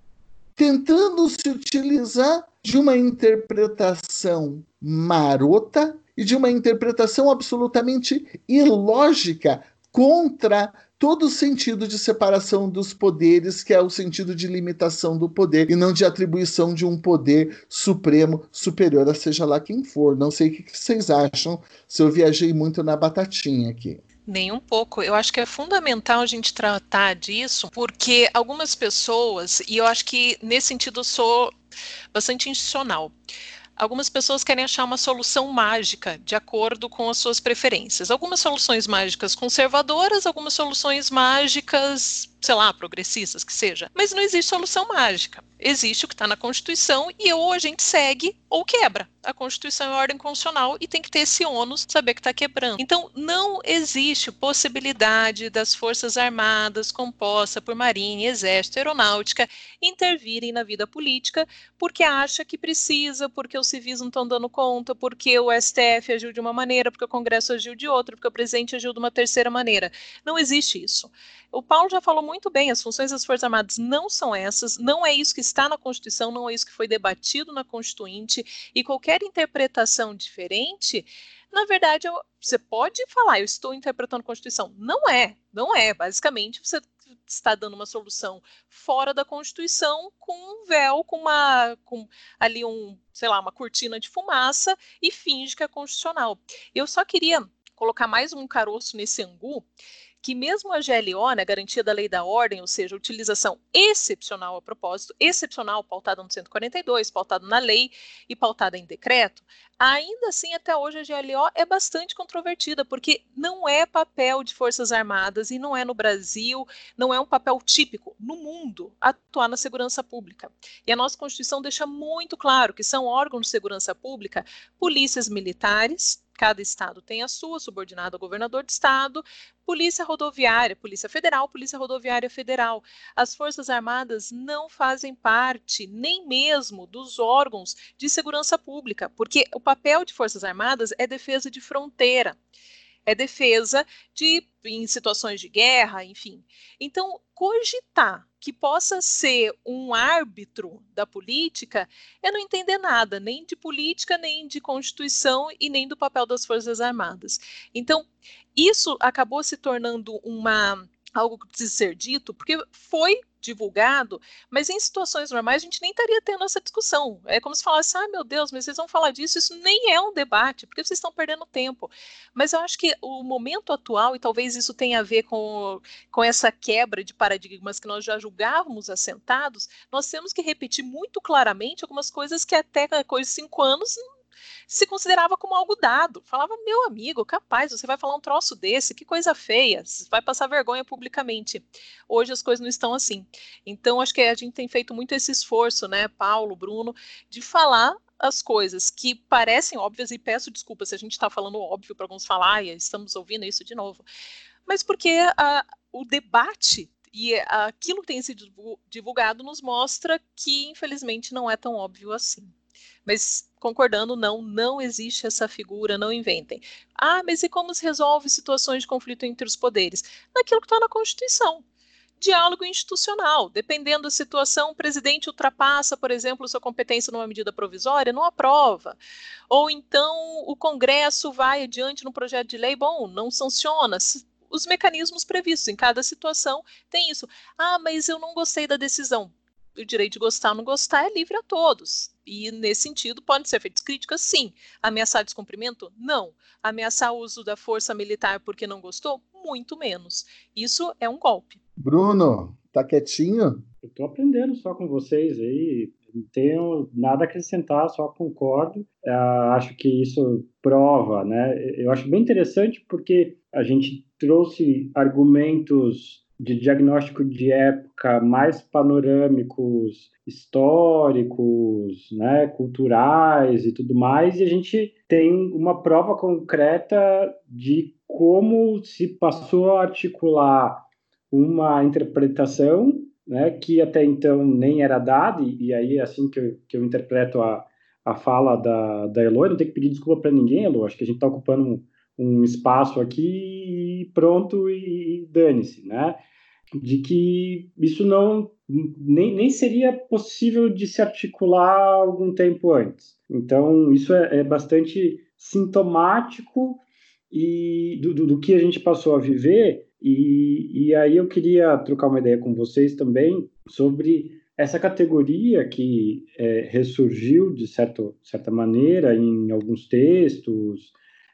tentando se utilizar de uma interpretação marota e de uma interpretação absolutamente ilógica contra todo o sentido de separação dos poderes, que é o sentido de limitação do poder e não de atribuição de um poder supremo superior a seja lá quem for. Não sei o que vocês acham, se eu viajei muito na batatinha aqui. Nem um pouco. Eu acho que é fundamental a gente tratar disso, porque algumas pessoas, e eu acho que nesse sentido eu sou bastante institucional. Algumas pessoas querem achar uma solução mágica de acordo com as suas preferências. Algumas soluções mágicas conservadoras, algumas soluções mágicas sei lá, progressistas que seja. Mas não existe solução mágica. Existe o que está na Constituição e ou a gente segue ou quebra. A Constituição é ordem constitucional e tem que ter esse ônus saber que está quebrando. Então, não existe possibilidade das Forças Armadas, composta por Marinha, Exército, Aeronáutica, intervirem na vida política porque acha que precisa, porque os civis não estão dando conta, porque o STF agiu de uma maneira, porque o Congresso agiu de outra, porque o presidente agiu de uma terceira maneira. Não existe isso. O Paulo já falou muito bem, as funções das Forças Armadas não são essas, não é isso que está na Constituição, não é isso que foi debatido na Constituinte, e qualquer interpretação diferente, na verdade, você pode falar, eu estou interpretando a Constituição. Não é, não é. Basicamente, você está dando uma solução fora da Constituição com um véu, com uma com ali um, sei lá, uma cortina de fumaça e finge que é constitucional. Eu só queria colocar mais um caroço nesse angu, que mesmo a GLO, né, garantia da lei da ordem, ou seja, utilização excepcional a propósito, excepcional pautada no 142, pautada na lei e pautada em decreto, ainda assim até hoje a GLO é bastante controvertida, porque não é papel de Forças Armadas e não é no Brasil, não é um papel típico no mundo atuar na segurança pública. E a nossa Constituição deixa muito claro que são órgãos de segurança pública polícias militares, Cada estado tem a sua, subordinada ao governador de estado, Polícia Rodoviária, Polícia Federal, Polícia Rodoviária Federal. As Forças Armadas não fazem parte nem mesmo dos órgãos de segurança pública, porque o papel de Forças Armadas é defesa de fronteira é defesa de em situações de guerra, enfim. Então, cogitar que possa ser um árbitro da política é não entender nada, nem de política, nem de constituição e nem do papel das Forças Armadas. Então, isso acabou se tornando uma algo que precisa ser dito, porque foi divulgado, mas em situações normais a gente nem estaria tendo essa discussão. É como se falasse, ah, meu Deus, mas vocês vão falar disso, isso nem é um debate, porque vocês estão perdendo tempo. Mas eu acho que o momento atual, e talvez isso tenha a ver com, com essa quebra de paradigmas que nós já julgávamos assentados, nós temos que repetir muito claramente algumas coisas que até coisa cinco anos se considerava como algo dado. Falava, meu amigo, capaz, você vai falar um troço desse, que coisa feia, você vai passar vergonha publicamente. Hoje as coisas não estão assim. Então, acho que a gente tem feito muito esse esforço, né, Paulo, Bruno, de falar as coisas que parecem óbvias, e peço desculpa se a gente está falando óbvio para alguns falar, e estamos ouvindo isso de novo, mas porque a, o debate e aquilo que tem sido divulgado nos mostra que, infelizmente, não é tão óbvio assim. Mas concordando, não, não existe essa figura, não inventem. Ah, mas e como se resolve situações de conflito entre os poderes? Naquilo que está na Constituição. Diálogo institucional. Dependendo da situação, o presidente ultrapassa, por exemplo, sua competência numa medida provisória, não aprova. Ou então o Congresso vai adiante no projeto de lei, bom, não sanciona os mecanismos previstos em cada situação tem isso. Ah, mas eu não gostei da decisão o direito de gostar ou não gostar é livre a todos. E, nesse sentido, podem ser feitas críticas, sim. Ameaçar descumprimento? Não. Ameaçar o uso da força militar porque não gostou? Muito menos. Isso é um golpe. Bruno, tá quietinho? Eu estou aprendendo só com vocês aí. Não tenho nada a acrescentar, só concordo. Uh, acho que isso prova, né? Eu acho bem interessante porque a gente trouxe argumentos de diagnóstico de época mais panorâmicos, históricos, né, culturais e tudo mais, e a gente tem uma prova concreta de como se passou a articular uma interpretação né, que até então nem era dada, e, aí é assim que eu, que eu interpreto a, a fala da, da Elo, não tem que pedir desculpa para ninguém, Elo, acho que a gente está ocupando um, um espaço aqui pronto e, dane-se, né? de que isso não nem, nem seria possível de se articular algum tempo antes. Então, isso é, é bastante sintomático e do, do, do, que a gente passou a viver. E, e aí eu queria trocar uma ideia com vocês também sobre essa categoria que é, ressurgiu de certo, certa maneira em alguns textos.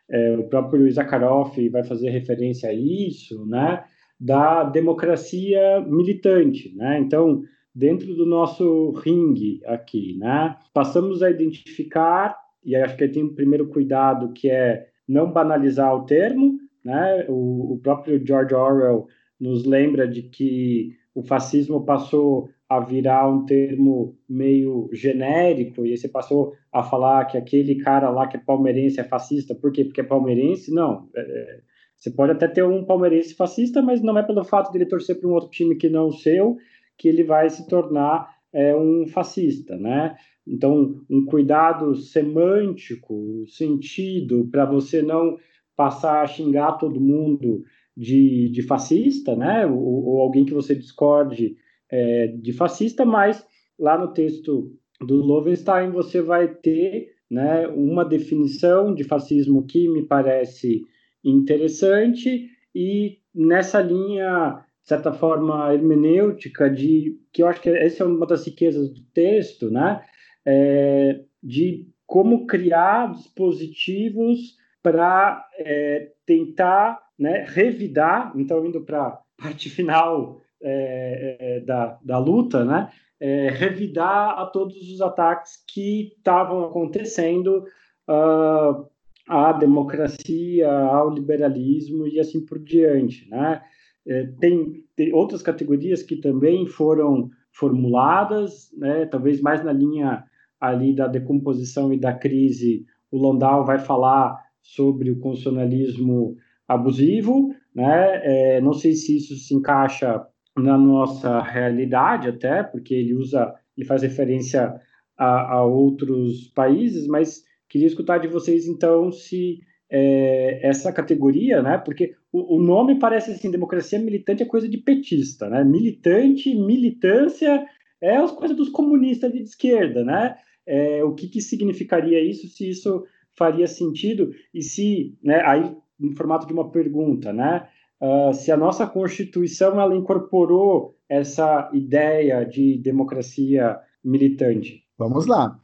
É, o próprio Zakharov vai fazer referência a isso, né? da democracia militante, né? Então, dentro do nosso ringue aqui, né? Passamos a identificar e acho que tem um primeiro cuidado que é não banalizar o termo, né? O, o próprio George Orwell nos lembra de que o fascismo passou a virar um termo meio genérico, e você passou a falar que aquele cara lá que é palmeirense é fascista, por quê? Porque é palmeirense? Não, é, é você pode até ter um palmeirense fascista, mas não é pelo fato de ele torcer para um outro time que não o seu que ele vai se tornar é, um fascista, né? Então, um cuidado semântico, sentido, para você não passar a xingar todo mundo de, de fascista, né? Ou, ou, alguém que você discorde é, de fascista, mas lá no texto do Lovenstein você vai ter né, uma definição de fascismo que me parece interessante e nessa linha, de certa forma, hermenêutica de que eu acho que essa é uma das riquezas do texto, né? É, de como criar dispositivos para é, tentar né, revidar, então indo para a parte final é, é, da, da luta, né, é, revidar a todos os ataques que estavam acontecendo uh, à democracia, ao liberalismo e assim por diante. Né? É, tem, tem outras categorias que também foram formuladas, né, talvez mais na linha ali da decomposição e da crise, o Landau vai falar sobre o constitucionalismo abusivo, né? É, não sei se isso se encaixa na nossa realidade até, porque ele usa, ele faz referência a, a outros países, mas queria escutar de vocês então se é, essa categoria, né? Porque o, o, nome parece assim, democracia militante é coisa de petista, né? Militante, militância é as coisas dos comunistas de esquerda, né? É, o que, que significaria isso, se isso faria sentido e se, né? Aí em formato de uma pergunta, né? Uh, se a nossa Constituição ela incorporou essa ideia de democracia militante. Vamos lá.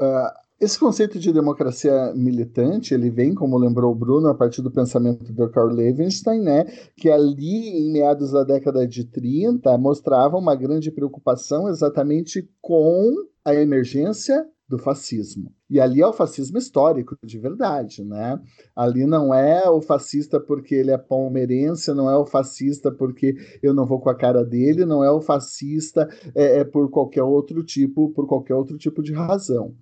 Uh, esse conceito de democracia militante, ele vem, como lembrou o Bruno, a partir do pensamento do Karl Levenstein, né, que ali, em meados da década de 30, mostrava uma grande preocupação exatamente com a emergência do fascismo. E ali é o fascismo histórico, de verdade, né? Ali não é o fascista porque ele é palmeirense, não é o fascista porque eu não vou com a cara dele, não é o fascista é, é por qualquer outro tipo, por qualquer outro tipo de razão.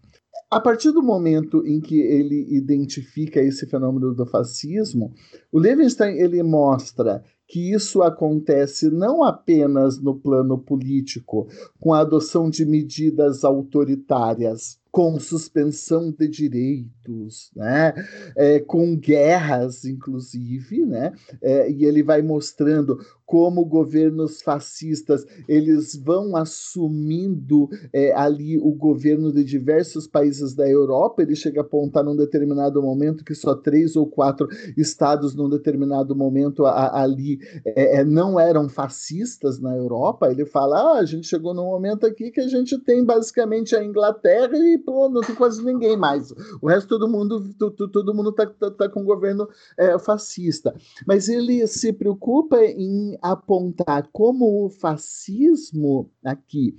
A partir do momento em que ele identifica esse fenômeno do fascismo, o Levenstein ele mostra que isso acontece não apenas no plano político, com a adoção de medidas autoritárias, com suspensão de direitos, né? É, com guerras, inclusive, né? É, e ele vai mostrando como governos fascistas eles vão assumindo é, ali o governo de diversos países da Europa. Ele chega a apontar num determinado momento que só três ou quatro estados, num determinado momento a, ali, é, é, não eram fascistas na Europa. Ele fala: ah, a gente chegou num momento aqui que a gente tem basicamente a Inglaterra e pô, não tem quase ninguém mais. O resto todo mundo todo mundo está tá, tá com governo é, fascista. Mas ele se preocupa em apontar como o fascismo aqui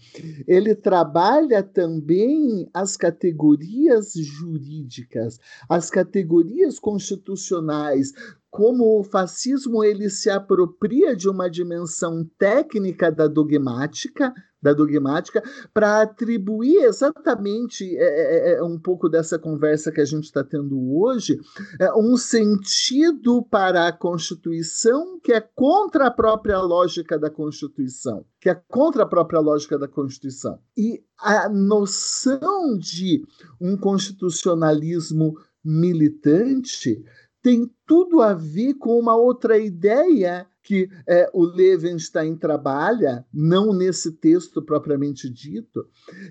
ele trabalha também as categorias jurídicas, as categorias constitucionais, como o fascismo ele se apropria de uma dimensão técnica da dogmática, da dogmática para atribuir exatamente é, é, é, é, um pouco dessa conversa que a gente está tendo hoje, é, um sentido para a Constituição que é contra a própria lógica da Constituição, que é contra a própria lógica da Constituição. E a noção de um constitucionalismo militante tem tudo a ver com uma outra ideia que é, o Levenstein trabalha, não nesse texto propriamente dito,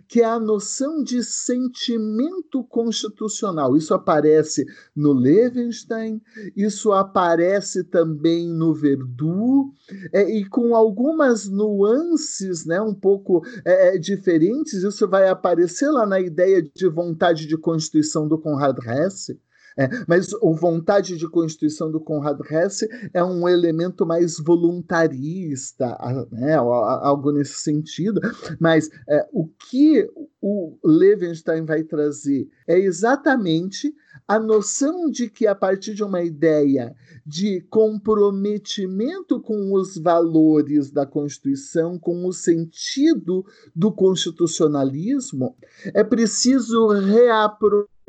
que é a noção de sentimento constitucional. Isso aparece no Levenstein, isso aparece também no Verdu, é, e com algumas nuances né, um pouco é, é diferentes, isso vai aparecer lá na ideia de vontade de constituição do Conrad Hesse é, mas o vontade de constituição do Conrad Hesse é um elemento mais voluntarista, né, algo nesse sentido. Mas é, o que o Levenstein vai trazer é exatamente a noção de que, a partir de uma ideia de comprometimento com os valores da Constituição, com o sentido do constitucionalismo, é preciso reapropriar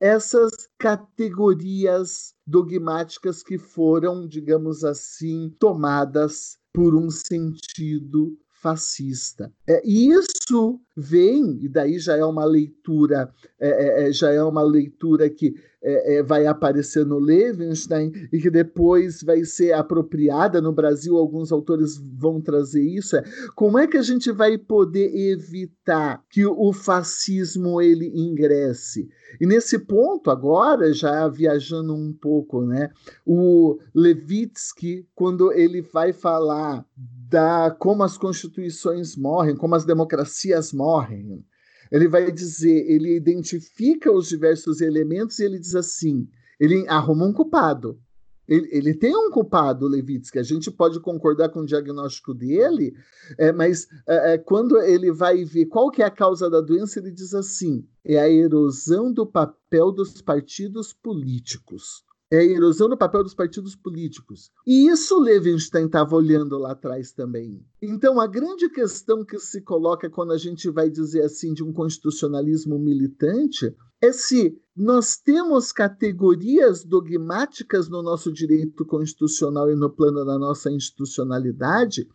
essas categorias dogmáticas que foram, digamos assim, tomadas por um sentido fascista. É, e isso vem, e daí já é uma leitura, é, é, é já é uma leitura que é, é, vai aparecer no Levenstein e que depois vai ser apropriada no Brasil, alguns autores vão trazer isso, é como é que a gente vai poder evitar que o fascismo ele ingresse? E nesse ponto, agora, já viajando um pouco, né, o Levitsky, quando ele vai falar da como as constituições morrem, como as democracias morrem. Ele vai dizer, ele identifica os diversos elementos e ele diz assim, ele arruma um culpado. Ele, ele, tem um culpado, Levitsky, a gente pode concordar com o diagnóstico dele, é, mas é, é, quando ele vai ver qual que é a causa da doença, ele diz assim: é a erosão do papel dos partidos políticos é a erosão do papel dos partidos políticos. E isso Levinstein estava olhando lá atrás também. Então, a grande questão que se coloca quando a gente vai dizer assim de um constitucionalismo militante é se nós temos categorias dogmáticas no nosso direito constitucional e no plano da nossa institucionalidade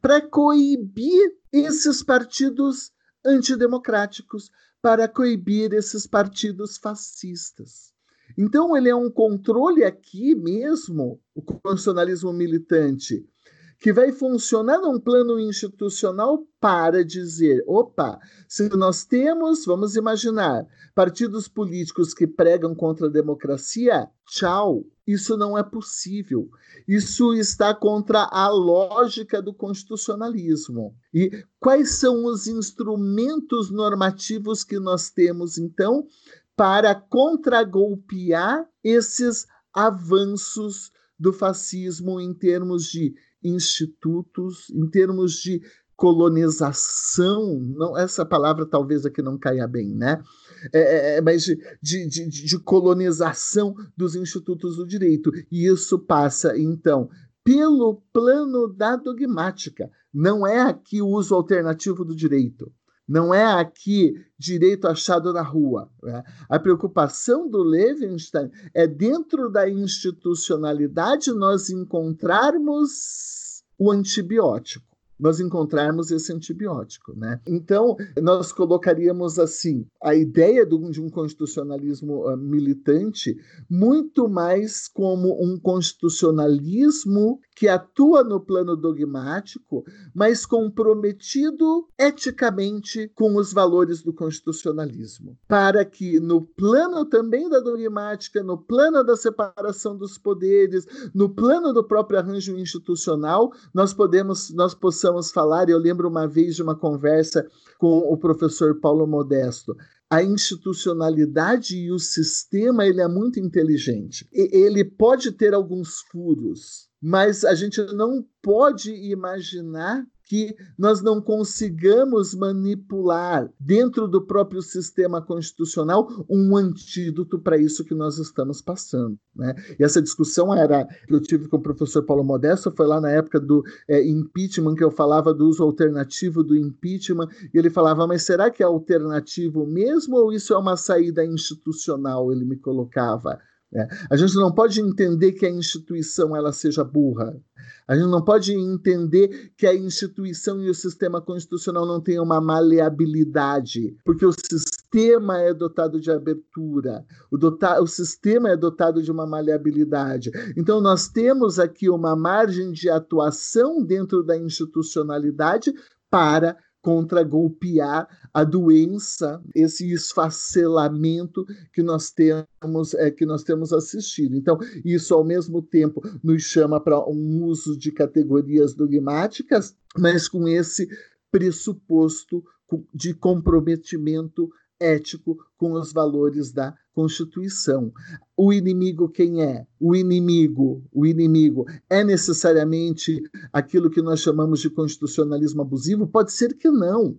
para coibir esses partidos antidemocráticos, para coibir esses partidos fascistas. Então, ele é um controle aqui mesmo, o constitucionalismo militante, que vai funcionar num plano institucional para dizer: opa, se nós temos, vamos imaginar, partidos políticos que pregam contra a democracia, tchau, isso não é possível. Isso está contra a lógica do constitucionalismo. E quais são os instrumentos normativos que nós temos, então, para contragolpear esses avanços do fascismo em termos de institutos, em termos de colonização, não essa palavra talvez aqui não caia bem, né? É, é, é mas de, de, de, de colonização dos institutos do direito. E isso passa, então, pelo plano da dogmática. Não é aqui o uso alternativo do direito. Não é aqui direito achado na rua. Né? A preocupação do Levinstein é dentro da institucionalidade nós encontrarmos o antibiótico nós encontrarmos esse antibiótico. Né? Então, nós colocaríamos assim a ideia de um constitucionalismo uh, militante muito mais como um constitucionalismo que atua no plano dogmático, mas comprometido eticamente com os valores do constitucionalismo, para que no plano também da dogmática, no plano da separação dos poderes, no plano do próprio arranjo institucional, nós podemos nós possamos possamos falar. Eu lembro uma vez de uma conversa com o professor Paulo Modesto. A institucionalidade e o sistema ele é muito inteligente. Ele pode ter alguns furos, mas a gente não pode imaginar que nós não consigamos manipular dentro do próprio sistema constitucional um antídoto para isso que nós estamos passando. Né? E essa discussão era eu tive com o professor Paulo Modesto, foi lá na época do é, impeachment que eu falava do uso alternativo do impeachment, e ele falava, mas será que é alternativo mesmo ou isso é uma saída institucional? Ele me colocava. É. A gente não pode entender que a instituição ela seja burra. A gente não pode entender que a instituição e o sistema constitucional não tenham uma maleabilidade, porque o sistema é dotado de abertura, o, dota o sistema é dotado de uma maleabilidade. Então, nós temos aqui uma margem de atuação dentro da institucionalidade para contragolpear a doença, esse esfacelamento que nós temos é, que nós temos assistido. Então, isso ao mesmo tempo nos chama para um uso de categorias dogmáticas, mas com esse pressuposto de comprometimento ético com os valores da Constituição. O inimigo quem é? O inimigo, o inimigo é necessariamente aquilo que nós chamamos de constitucionalismo abusivo? Pode ser que não.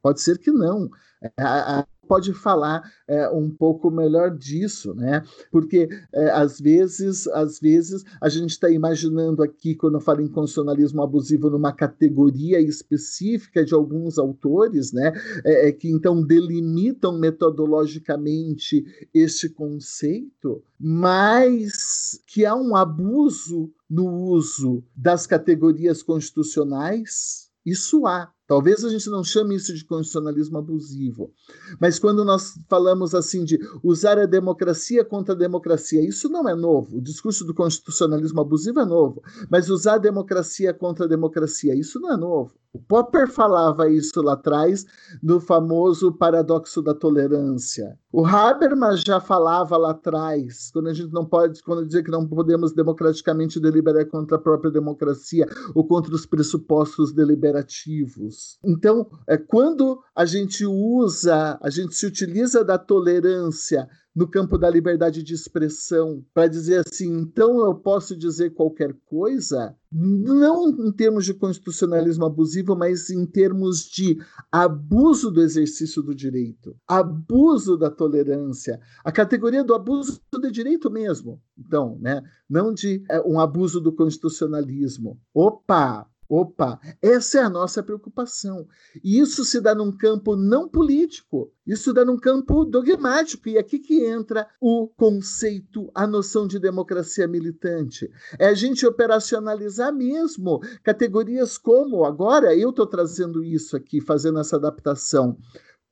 Pode ser que não. A, a, pode falar é, um pouco melhor disso, né? Porque é, às vezes, às vezes a gente está imaginando aqui quando eu falo em constitucionalismo abusivo numa categoria específica de alguns autores, né? É, é que então delimitam metodologicamente este conceito, mas que há um abuso no uso das categorias constitucionais Isso há. Talvez a gente não chame isso de constitucionalismo abusivo, mas quando nós falamos assim de usar a democracia contra a democracia, isso não é novo. O discurso do constitucionalismo abusivo é novo, mas usar a democracia contra a democracia, isso não é novo. O Popper falava isso lá atrás no famoso paradoxo da tolerância. O Habermas já falava lá atrás, quando a gente não pode, quando dizia que não podemos democraticamente deliberar contra a própria democracia ou contra os pressupostos deliberativos. Então, é quando a gente usa, a gente se utiliza da tolerância no campo da liberdade de expressão, para dizer assim, então eu posso dizer qualquer coisa, não em termos de constitucionalismo abusivo, mas em termos de abuso do exercício do direito, abuso da tolerância, a categoria do abuso do direito mesmo. Então, né, não de é, um abuso do constitucionalismo. Opa, Opa, essa é a nossa preocupação. E isso se dá num campo não político, isso dá num campo dogmático. E aqui que entra o conceito, a noção de democracia militante. É a gente operacionalizar mesmo categorias como, agora eu estou trazendo isso aqui, fazendo essa adaptação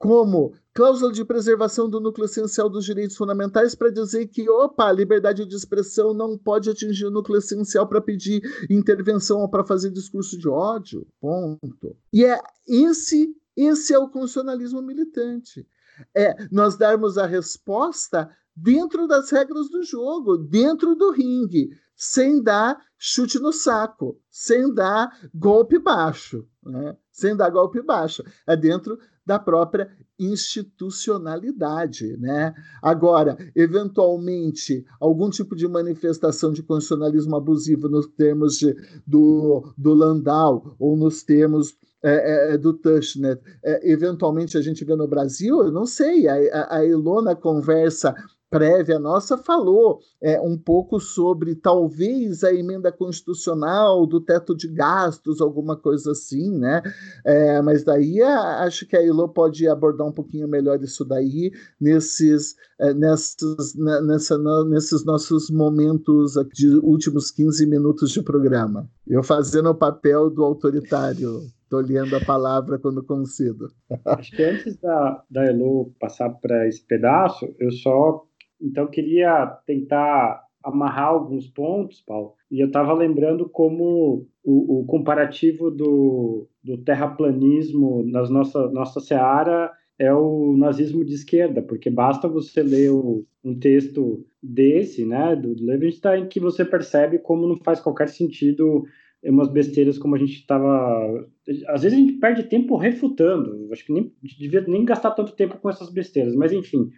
como cláusula de preservação do núcleo essencial dos direitos fundamentais para dizer que, opa, a liberdade de expressão não pode atingir o núcleo essencial para pedir intervenção ou para fazer discurso de ódio. Ponto. E é esse, esse é o constitucionalismo militante. É nós darmos a resposta dentro das regras do jogo, dentro do ringue, sem dar chute no saco, sem dar golpe baixo, né? sem dar golpe baixo. É dentro da própria institucionalidade, né? Agora, eventualmente, algum tipo de manifestação de constitucionalismo abusivo nos termos de, do, do Landau ou nos termos é, é, do Tushnet, é, eventualmente a gente vê no Brasil, eu não sei, a, a, a Ilona conversa prévia nossa falou é, um pouco sobre talvez a emenda constitucional do teto de gastos, alguma coisa assim, né? É, mas daí a, acho que a Ilo pode abordar um pouquinho melhor isso daí nesses, é, nesses, nessa, nesses nossos momentos de últimos 15 minutos de programa. Eu fazendo o papel do autoritário. Estou lendo a palavra quando concedo. Acho que antes da, da Elo passar para esse pedaço, eu só então, queria tentar amarrar alguns pontos, Paulo, e eu estava lembrando como o, o comparativo do, do, terraplanismo nas nossa, nossa seara é o nazismo de esquerda, porque basta você ler o, um texto desse, né, do Levinstein, que você percebe como não faz qualquer sentido umas besteiras como a gente estava. Às vezes a gente perde tempo refutando, acho que nem devia nem gastar tanto tempo com essas besteiras, mas enfim.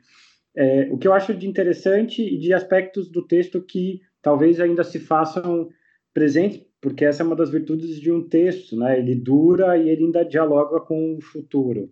É, o que eu acho de interessante e de aspectos do texto que talvez ainda se façam presentes, porque essa é uma das virtudes de um texto, né? Ele dura e ele ainda dialoga com o futuro.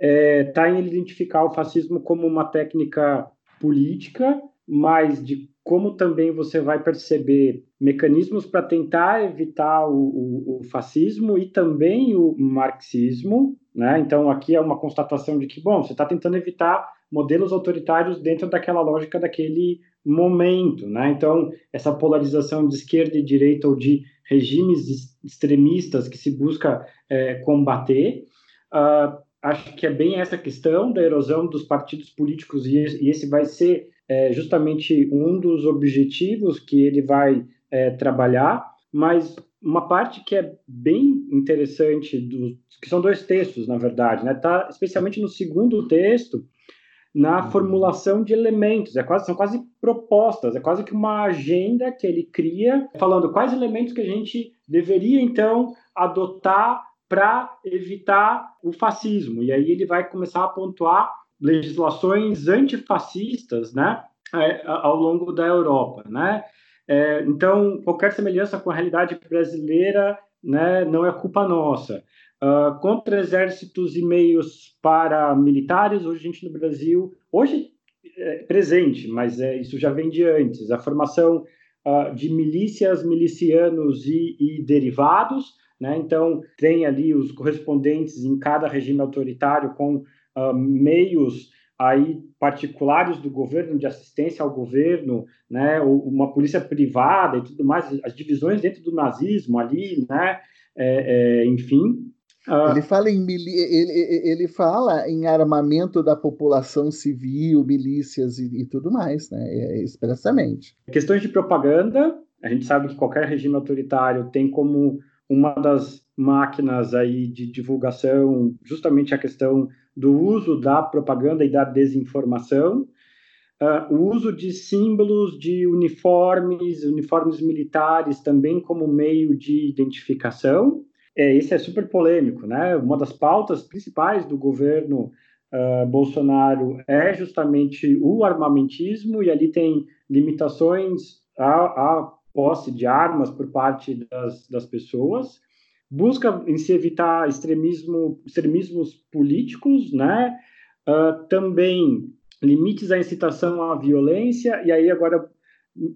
Está é, tá em identificar o fascismo como uma técnica política, mas de como também você vai perceber mecanismos para tentar evitar o, o, o, fascismo e também o marxismo, né? Então aqui é uma constatação de que, bom, você está tentando evitar modelos autoritários dentro daquela lógica daquele momento, né? Então, essa polarização de esquerda e direita ou de regimes extremistas que se busca é, combater, uh, acho que é bem essa questão da erosão dos partidos políticos e, e esse vai ser é, justamente um dos objetivos que ele vai é, trabalhar, mas uma parte que é bem interessante, do, que são dois textos, na verdade, né? Tá especialmente no segundo texto, na uhum. formulação de elementos. É quase, são quase propostas, é quase que uma agenda que ele cria, falando quais elementos que a gente deveria, então, adotar para evitar o fascismo. E aí ele vai começar a pontuar legislações antifascistas né, é, ao longo da Europa. Né? É, então, qualquer semelhança com a realidade brasileira né, não é culpa nossa. Uh, contra exércitos e meios para militares, hoje a gente no Brasil, hoje é presente, mas é, isso já vem de antes, a formação uh, de milícias, milicianos e, e derivados, né? então tem ali os correspondentes em cada regime autoritário com uh, meios aí particulares do governo, de assistência ao governo, né, uma polícia privada e tudo mais, as divisões dentro do nazismo ali, né, é, é, enfim. Uh, ele, fala em ele, ele fala em armamento da população civil, milícias e, e tudo mais, né? Expressamente. Questões de propaganda, a gente sabe que qualquer regime autoritário tem como uma das máquinas aí de divulgação justamente a questão do uso da propaganda e da desinformação, uh, o uso de símbolos de uniformes, uniformes militares também como meio de identificação. É, esse é super polêmico, né? Uma das pautas principais do governo uh, Bolsonaro é justamente o armamentismo, e ali tem limitações à, à posse de armas por parte das, das pessoas busca em se evitar extremismo, extremismos políticos, né? Uh, também limites à incitação à violência, e aí agora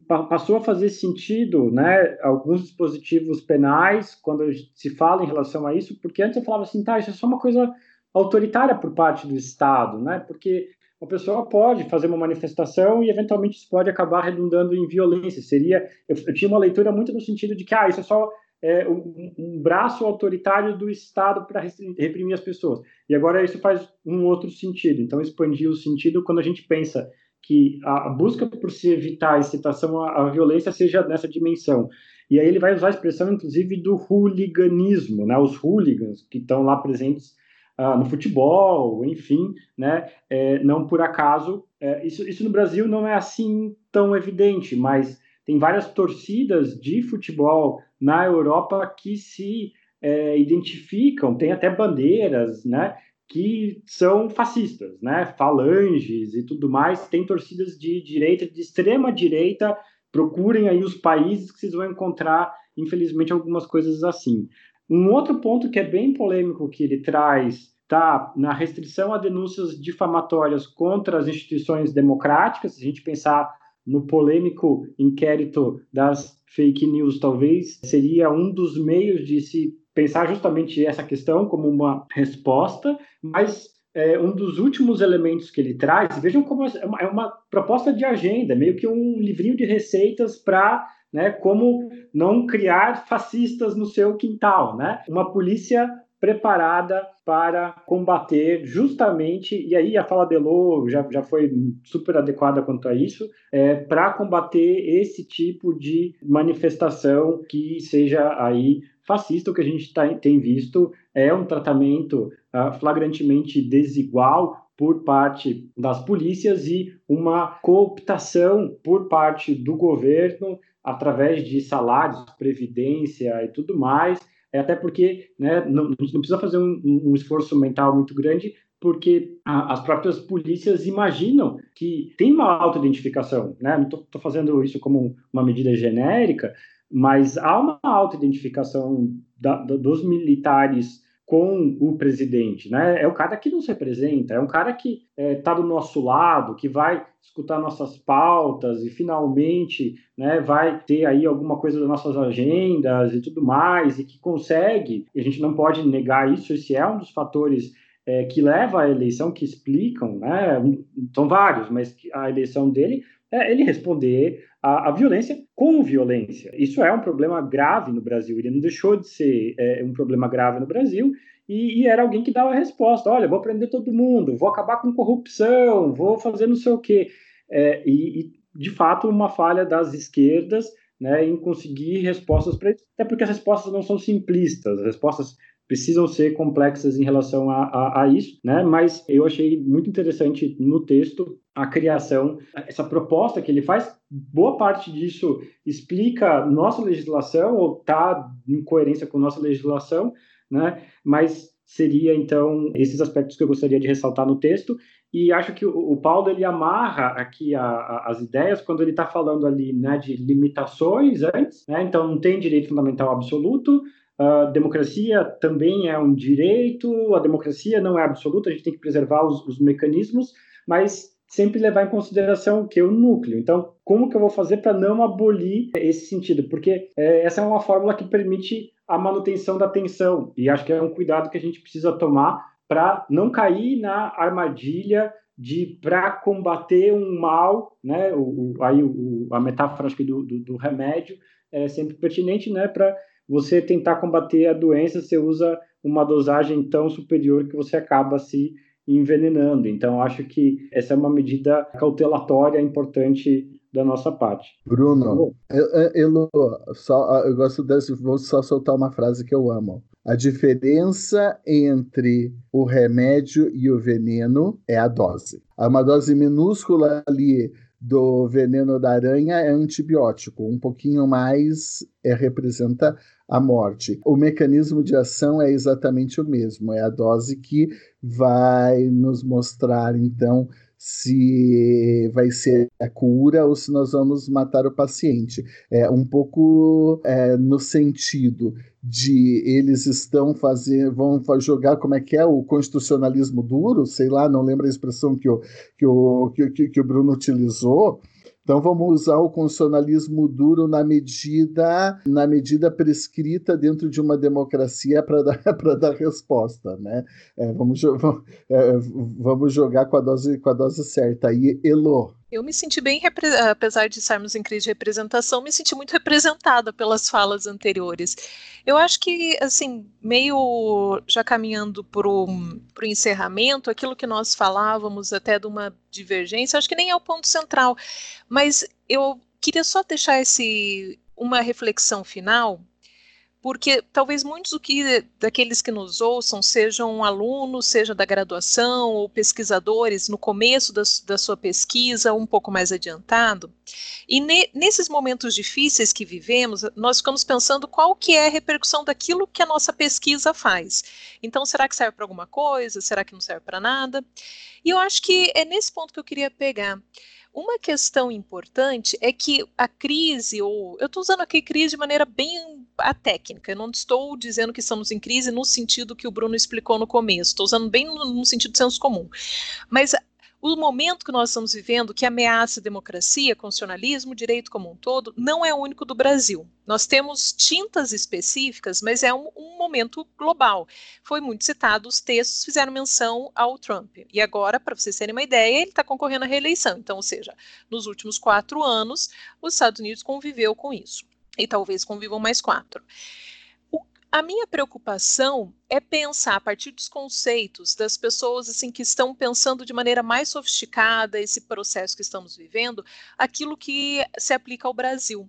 passou a fazer sentido, né, alguns dispositivos penais, quando se fala em relação a isso, porque antes eu falava assim, tá, isso é só uma coisa autoritária por parte do Estado, né, porque uma pessoa pode fazer uma manifestação e eventualmente isso pode acabar redundando em violência, seria, eu, eu tinha uma leitura muito no sentido de que, ah, isso é só é, um, um, braço autoritário do Estado para reprimir as pessoas. E agora isso faz um outro sentido. Então, expandir o sentido quando a gente pensa que a, busca por se evitar a incitação à, à, violência seja nessa dimensão. E aí ele vai usar a expressão, inclusive, do hooliganismo, né? os hooligans que estão lá presentes ah, no futebol, enfim, né? É, não por acaso. É, isso, isso no Brasil não é assim tão evidente, mas tem várias torcidas de futebol na Europa que se é, identificam, tem até bandeiras, né? Que são fascistas, né? Falanges e tudo mais. Tem torcidas de direita, de extrema direita. Procurem aí os países que vocês vão encontrar, infelizmente, algumas coisas assim. Um outro ponto que é bem polêmico que ele traz está na restrição a denúncias difamatórias contra as instituições democráticas. Se a gente pensar no polêmico inquérito das fake news, talvez seria um dos meios de se pensar justamente essa questão como uma resposta, mas é, um dos últimos elementos que ele traz, vejam como é uma, é uma proposta de agenda, meio que um livrinho de receitas para né, como não criar fascistas no seu quintal, né? Uma polícia preparada para combater justamente, e aí a fala de Elô já, já foi super adequada quanto a isso, é, para combater esse tipo de manifestação que seja aí fascista, o que a gente tá, tem visto é um tratamento uh, flagrantemente desigual por parte das polícias e uma cooptação por parte do governo através de salários, previdência e tudo mais, é até porque né, não, não precisa fazer um, um, esforço mental muito grande, porque as próprias polícias imaginam que tem uma autoidentificação. Né? Não estou fazendo isso como uma medida genérica, mas há uma autoidentificação dos militares com o presidente, né? É o cara que nos representa, é um cara que está é, tá do nosso lado, que vai escutar nossas pautas e finalmente, né, vai ter aí alguma coisa das nossas agendas e tudo mais e que consegue. E a gente não pode negar isso. Esse é um dos fatores é, que leva à eleição, que explicam, né? São vários, mas a eleição dele é ele responder à, violência com violência. Isso é um problema grave no Brasil. Ele não deixou de ser é, um problema grave no Brasil e, e, era alguém que dava a resposta: olha, vou prender todo mundo, vou acabar com corrupção, vou fazer não sei o quê. É, e, e, de fato, uma falha das esquerdas né, em conseguir respostas para isso, até porque as respostas não são simplistas, as respostas precisam ser complexas em relação a, a, a, isso, né? Mas eu achei muito interessante no texto a criação, essa proposta que ele faz. Boa parte disso explica nossa legislação ou está em coerência com nossa legislação, né? Mas seria então esses aspectos que eu gostaria de ressaltar no texto e acho que o, Paulo ele amarra aqui a, a, as ideias quando ele está falando ali né, de limitações antes, né? Então não tem direito fundamental absoluto a democracia também é um direito, a democracia não é absoluta, a gente tem que preservar os, os mecanismos, mas sempre levar em consideração o que o núcleo. Então, como que eu vou fazer para não abolir esse sentido? Porque é, essa é uma fórmula que permite a manutenção da tensão e acho que é um cuidado que a gente precisa tomar para não cair na armadilha de para combater um mal, né? O, o aí o, a metáfora acho que do, do, do remédio é sempre pertinente, né? Para você tentar combater a doença, você usa uma dosagem tão superior que você acaba se envenenando. Então, acho que essa é uma medida cautelatória importante da nossa parte. Bruno, eu, eu, só, eu gosto desse, vou só soltar uma frase que eu amo. A diferença entre o remédio e o veneno é a dose. Uma dose minúscula ali do veneno da aranha é antibiótico, um pouquinho mais é, representa a morte. O mecanismo de ação é exatamente o mesmo, é a dose que vai nos mostrar, então, se vai ser a cura ou se nós vamos matar o paciente. É um pouco é, no sentido de eles estão fazendo, vão jogar como é que é o constitucionalismo duro, sei lá, não lembro a expressão que o, que o, que, que o Bruno utilizou, então vamos usar o constitucionalismo duro na medida na medida prescrita dentro de uma democracia para dar dar resposta, né? É, vamos, vamos, é, vamos jogar com a dose com a dose certa. aí, Elo, eu me senti bem, apesar de estarmos em crise de representação, me senti muito representada pelas falas anteriores. Eu acho que, assim, meio já caminhando para o encerramento, aquilo que nós falávamos até de uma divergência, acho que nem é o ponto central, mas eu queria só deixar esse uma reflexão final porque talvez muitos do que, daqueles que nos ouçam sejam alunos, seja da graduação ou pesquisadores no começo da, da sua pesquisa, um pouco mais adiantado. E ne, nesses momentos difíceis que vivemos, nós ficamos pensando qual que é a repercussão daquilo que a nossa pesquisa faz. Então, será que serve para alguma coisa? Será que não serve para nada? E eu acho que é nesse ponto que eu queria pegar. Uma questão importante é que a crise, ou eu estou usando aqui crise de maneira bem a técnica, eu não estou dizendo que estamos em crise no sentido que o Bruno explicou no começo, estou usando bem no, sentido de senso comum. Mas o momento que nós estamos vivendo, que ameaça a democracia, constitucionalismo, direito como um todo, não é único do Brasil. Nós temos tintas específicas, mas é um, um momento global. Foi muito citado, os textos fizeram menção ao Trump. E agora, para vocês terem uma ideia, ele está concorrendo à reeleição. Então, ou seja, nos últimos quatro anos, os Estados Unidos conviveu com isso. E talvez convivam mais quatro. A minha preocupação é pensar a partir dos conceitos das pessoas assim que estão pensando de maneira mais sofisticada esse processo que estamos vivendo, aquilo que se aplica ao Brasil.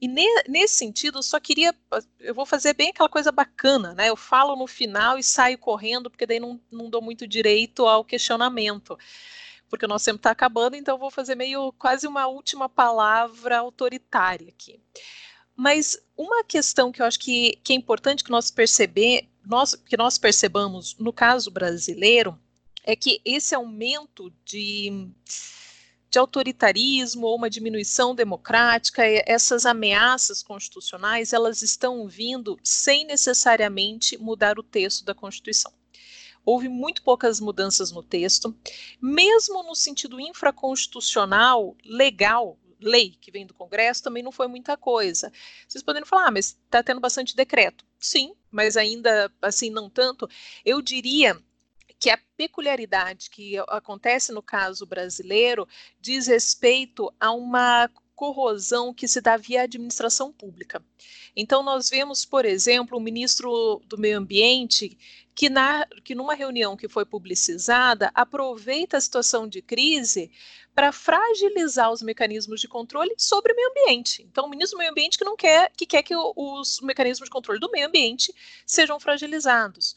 E ne, nesse sentido, eu só queria, eu vou fazer bem aquela coisa bacana, né? Eu falo no final e saio correndo, porque daí não, não dou muito direito ao questionamento porque o nosso tempo está acabando, então vou fazer meio quase uma última palavra autoritária aqui. Mas uma questão que eu acho que, que é importante que nós perceber, nós, que nós percebamos no caso brasileiro, é que esse aumento de, de autoritarismo ou uma diminuição democrática, essas ameaças constitucionais, elas estão vindo sem necessariamente mudar o texto da Constituição. Houve muito poucas mudanças no texto, mesmo no sentido infraconstitucional, legal, lei que vem do Congresso também não foi muita coisa. Vocês poderiam falar, ah, mas está tendo bastante decreto. Sim, mas ainda assim não tanto. Eu diria que a peculiaridade que acontece no caso brasileiro diz respeito a uma corrosão que se dá via administração pública. Então, nós vemos, por exemplo, o ministro do Meio Ambiente que, na, que numa reunião que foi publicizada, aproveita a situação de crise para fragilizar os mecanismos de controle sobre o meio ambiente. Então, o ministro do Meio Ambiente que não quer que, quer que os mecanismos de controle do meio ambiente sejam fragilizados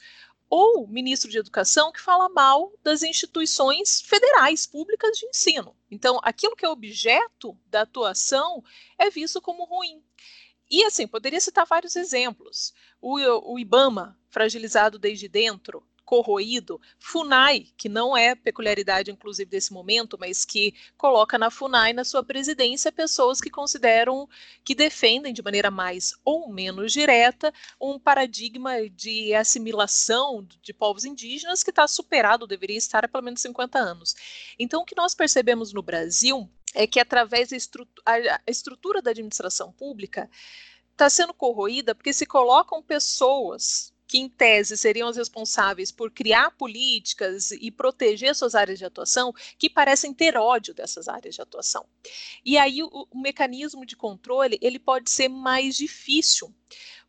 ou ministro de Educação que fala mal das instituições federais públicas de ensino. Então, aquilo que é objeto da atuação é visto como ruim. E assim, poderia citar vários exemplos. O, o IBAMA, fragilizado desde dentro, corroído, FUNAI, que não é peculiaridade inclusive desse momento, mas que coloca na FUNAI na sua presidência pessoas que consideram que defendem de maneira mais ou menos direta um paradigma de assimilação de povos indígenas que está superado, deveria estar há pelo menos 50 anos. Então, o que nós percebemos no Brasil é que através da estrutura, a estrutura da administração pública está sendo corroída porque se colocam pessoas que, em tese, seriam as responsáveis por criar políticas e proteger suas áreas de atuação, que parecem ter ódio dessas áreas de atuação. E aí o, o mecanismo de controle ele pode ser mais difícil,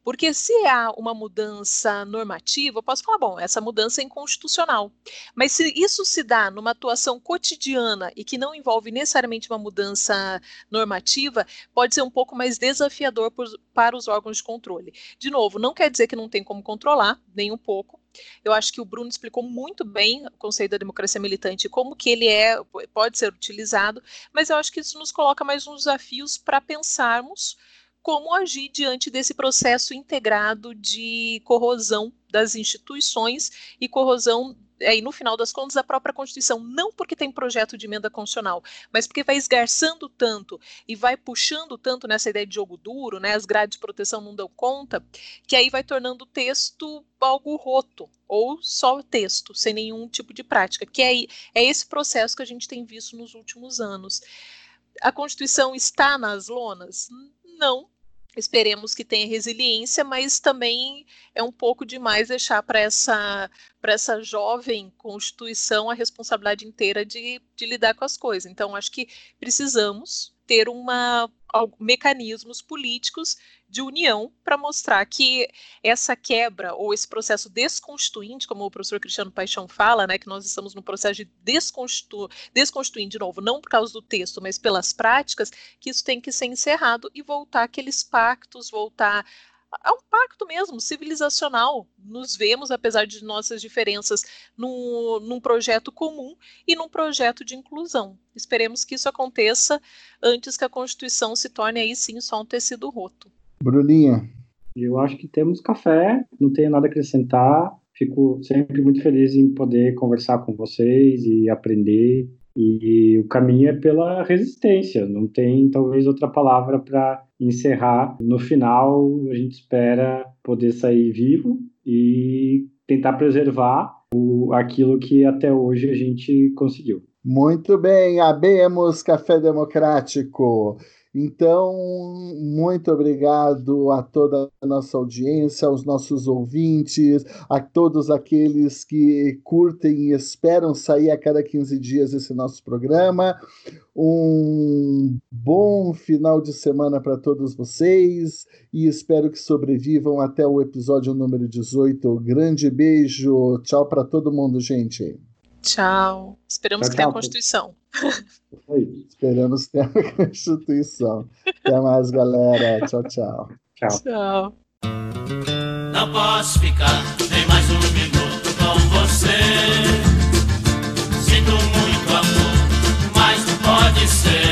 Porque se há uma mudança normativa, eu posso falar, bom, essa mudança é inconstitucional. Mas se isso se dá numa atuação cotidiana e que não envolve necessariamente uma mudança normativa, pode ser um pouco mais desafiador por, para os órgãos de controle. De novo, não quer dizer que não tem como controlar, nem um pouco. Eu acho que o Bruno explicou muito bem o conceito da democracia militante, como que ele é, pode ser utilizado, mas eu acho que isso nos coloca mais uns desafios para pensarmos como agir diante desse processo integrado de corrosão das instituições e corrosão aí no final das contas, a própria Constituição, não porque tem projeto de emenda constitucional, mas porque vai esgarçando tanto e vai puxando tanto nessa ideia de jogo duro, né, as grades de proteção não dão conta, que aí vai tornando o texto algo roto, ou só texto, sem nenhum tipo de prática, que é, é esse processo que a gente tem visto nos últimos anos. A Constituição está nas lonas? Não, Esperemos que tenha resiliência, mas também é um pouco demais deixar para essa, essa jovem Constituição a responsabilidade inteira de, de lidar com as coisas. Então, acho que precisamos ter uma mecanismos políticos de união para mostrar que essa quebra ou esse processo desconstituinte, como o professor Cristiano Paixão fala, né, que nós estamos no processo de desconstitu desconstituinte, de novo, não por causa do texto, mas pelas práticas, que isso tem que ser encerrado e voltar aqueles pactos, voltar a um pacto mesmo, civilizacional. Nos vemos, apesar de nossas diferenças, num, num projeto comum e num projeto de inclusão. Esperemos que isso aconteça antes que a Constituição se torne aí sim só um tecido roto. Bruninha. Eu acho que temos café, não tenho nada a acrescentar. Fico sempre muito feliz em poder conversar com vocês e aprender. E o caminho é pela resistência, não tem talvez outra palavra para encerrar. No final, a gente espera poder sair vivo e tentar preservar o, aquilo que até hoje a gente conseguiu. Muito bem, abemos Café Democrático. Então, muito obrigado a toda a nossa audiência, aos nossos ouvintes, a todos aqueles que curtem e esperam sair a cada 15 dias esse nosso programa. Um bom final de semana para todos vocês e espero que sobrevivam até o episódio número 18. Grande beijo, tchau para todo mundo, gente. Tchau. Esperamos tchau, que tenha a Constituição. Aí, esperamos que tenha a Constituição. Até mais, galera. Tchau, tchau. Tchau. tchau. Não posso ficar nem mais um minuto com você. Sinto muito amor, mas não pode ser.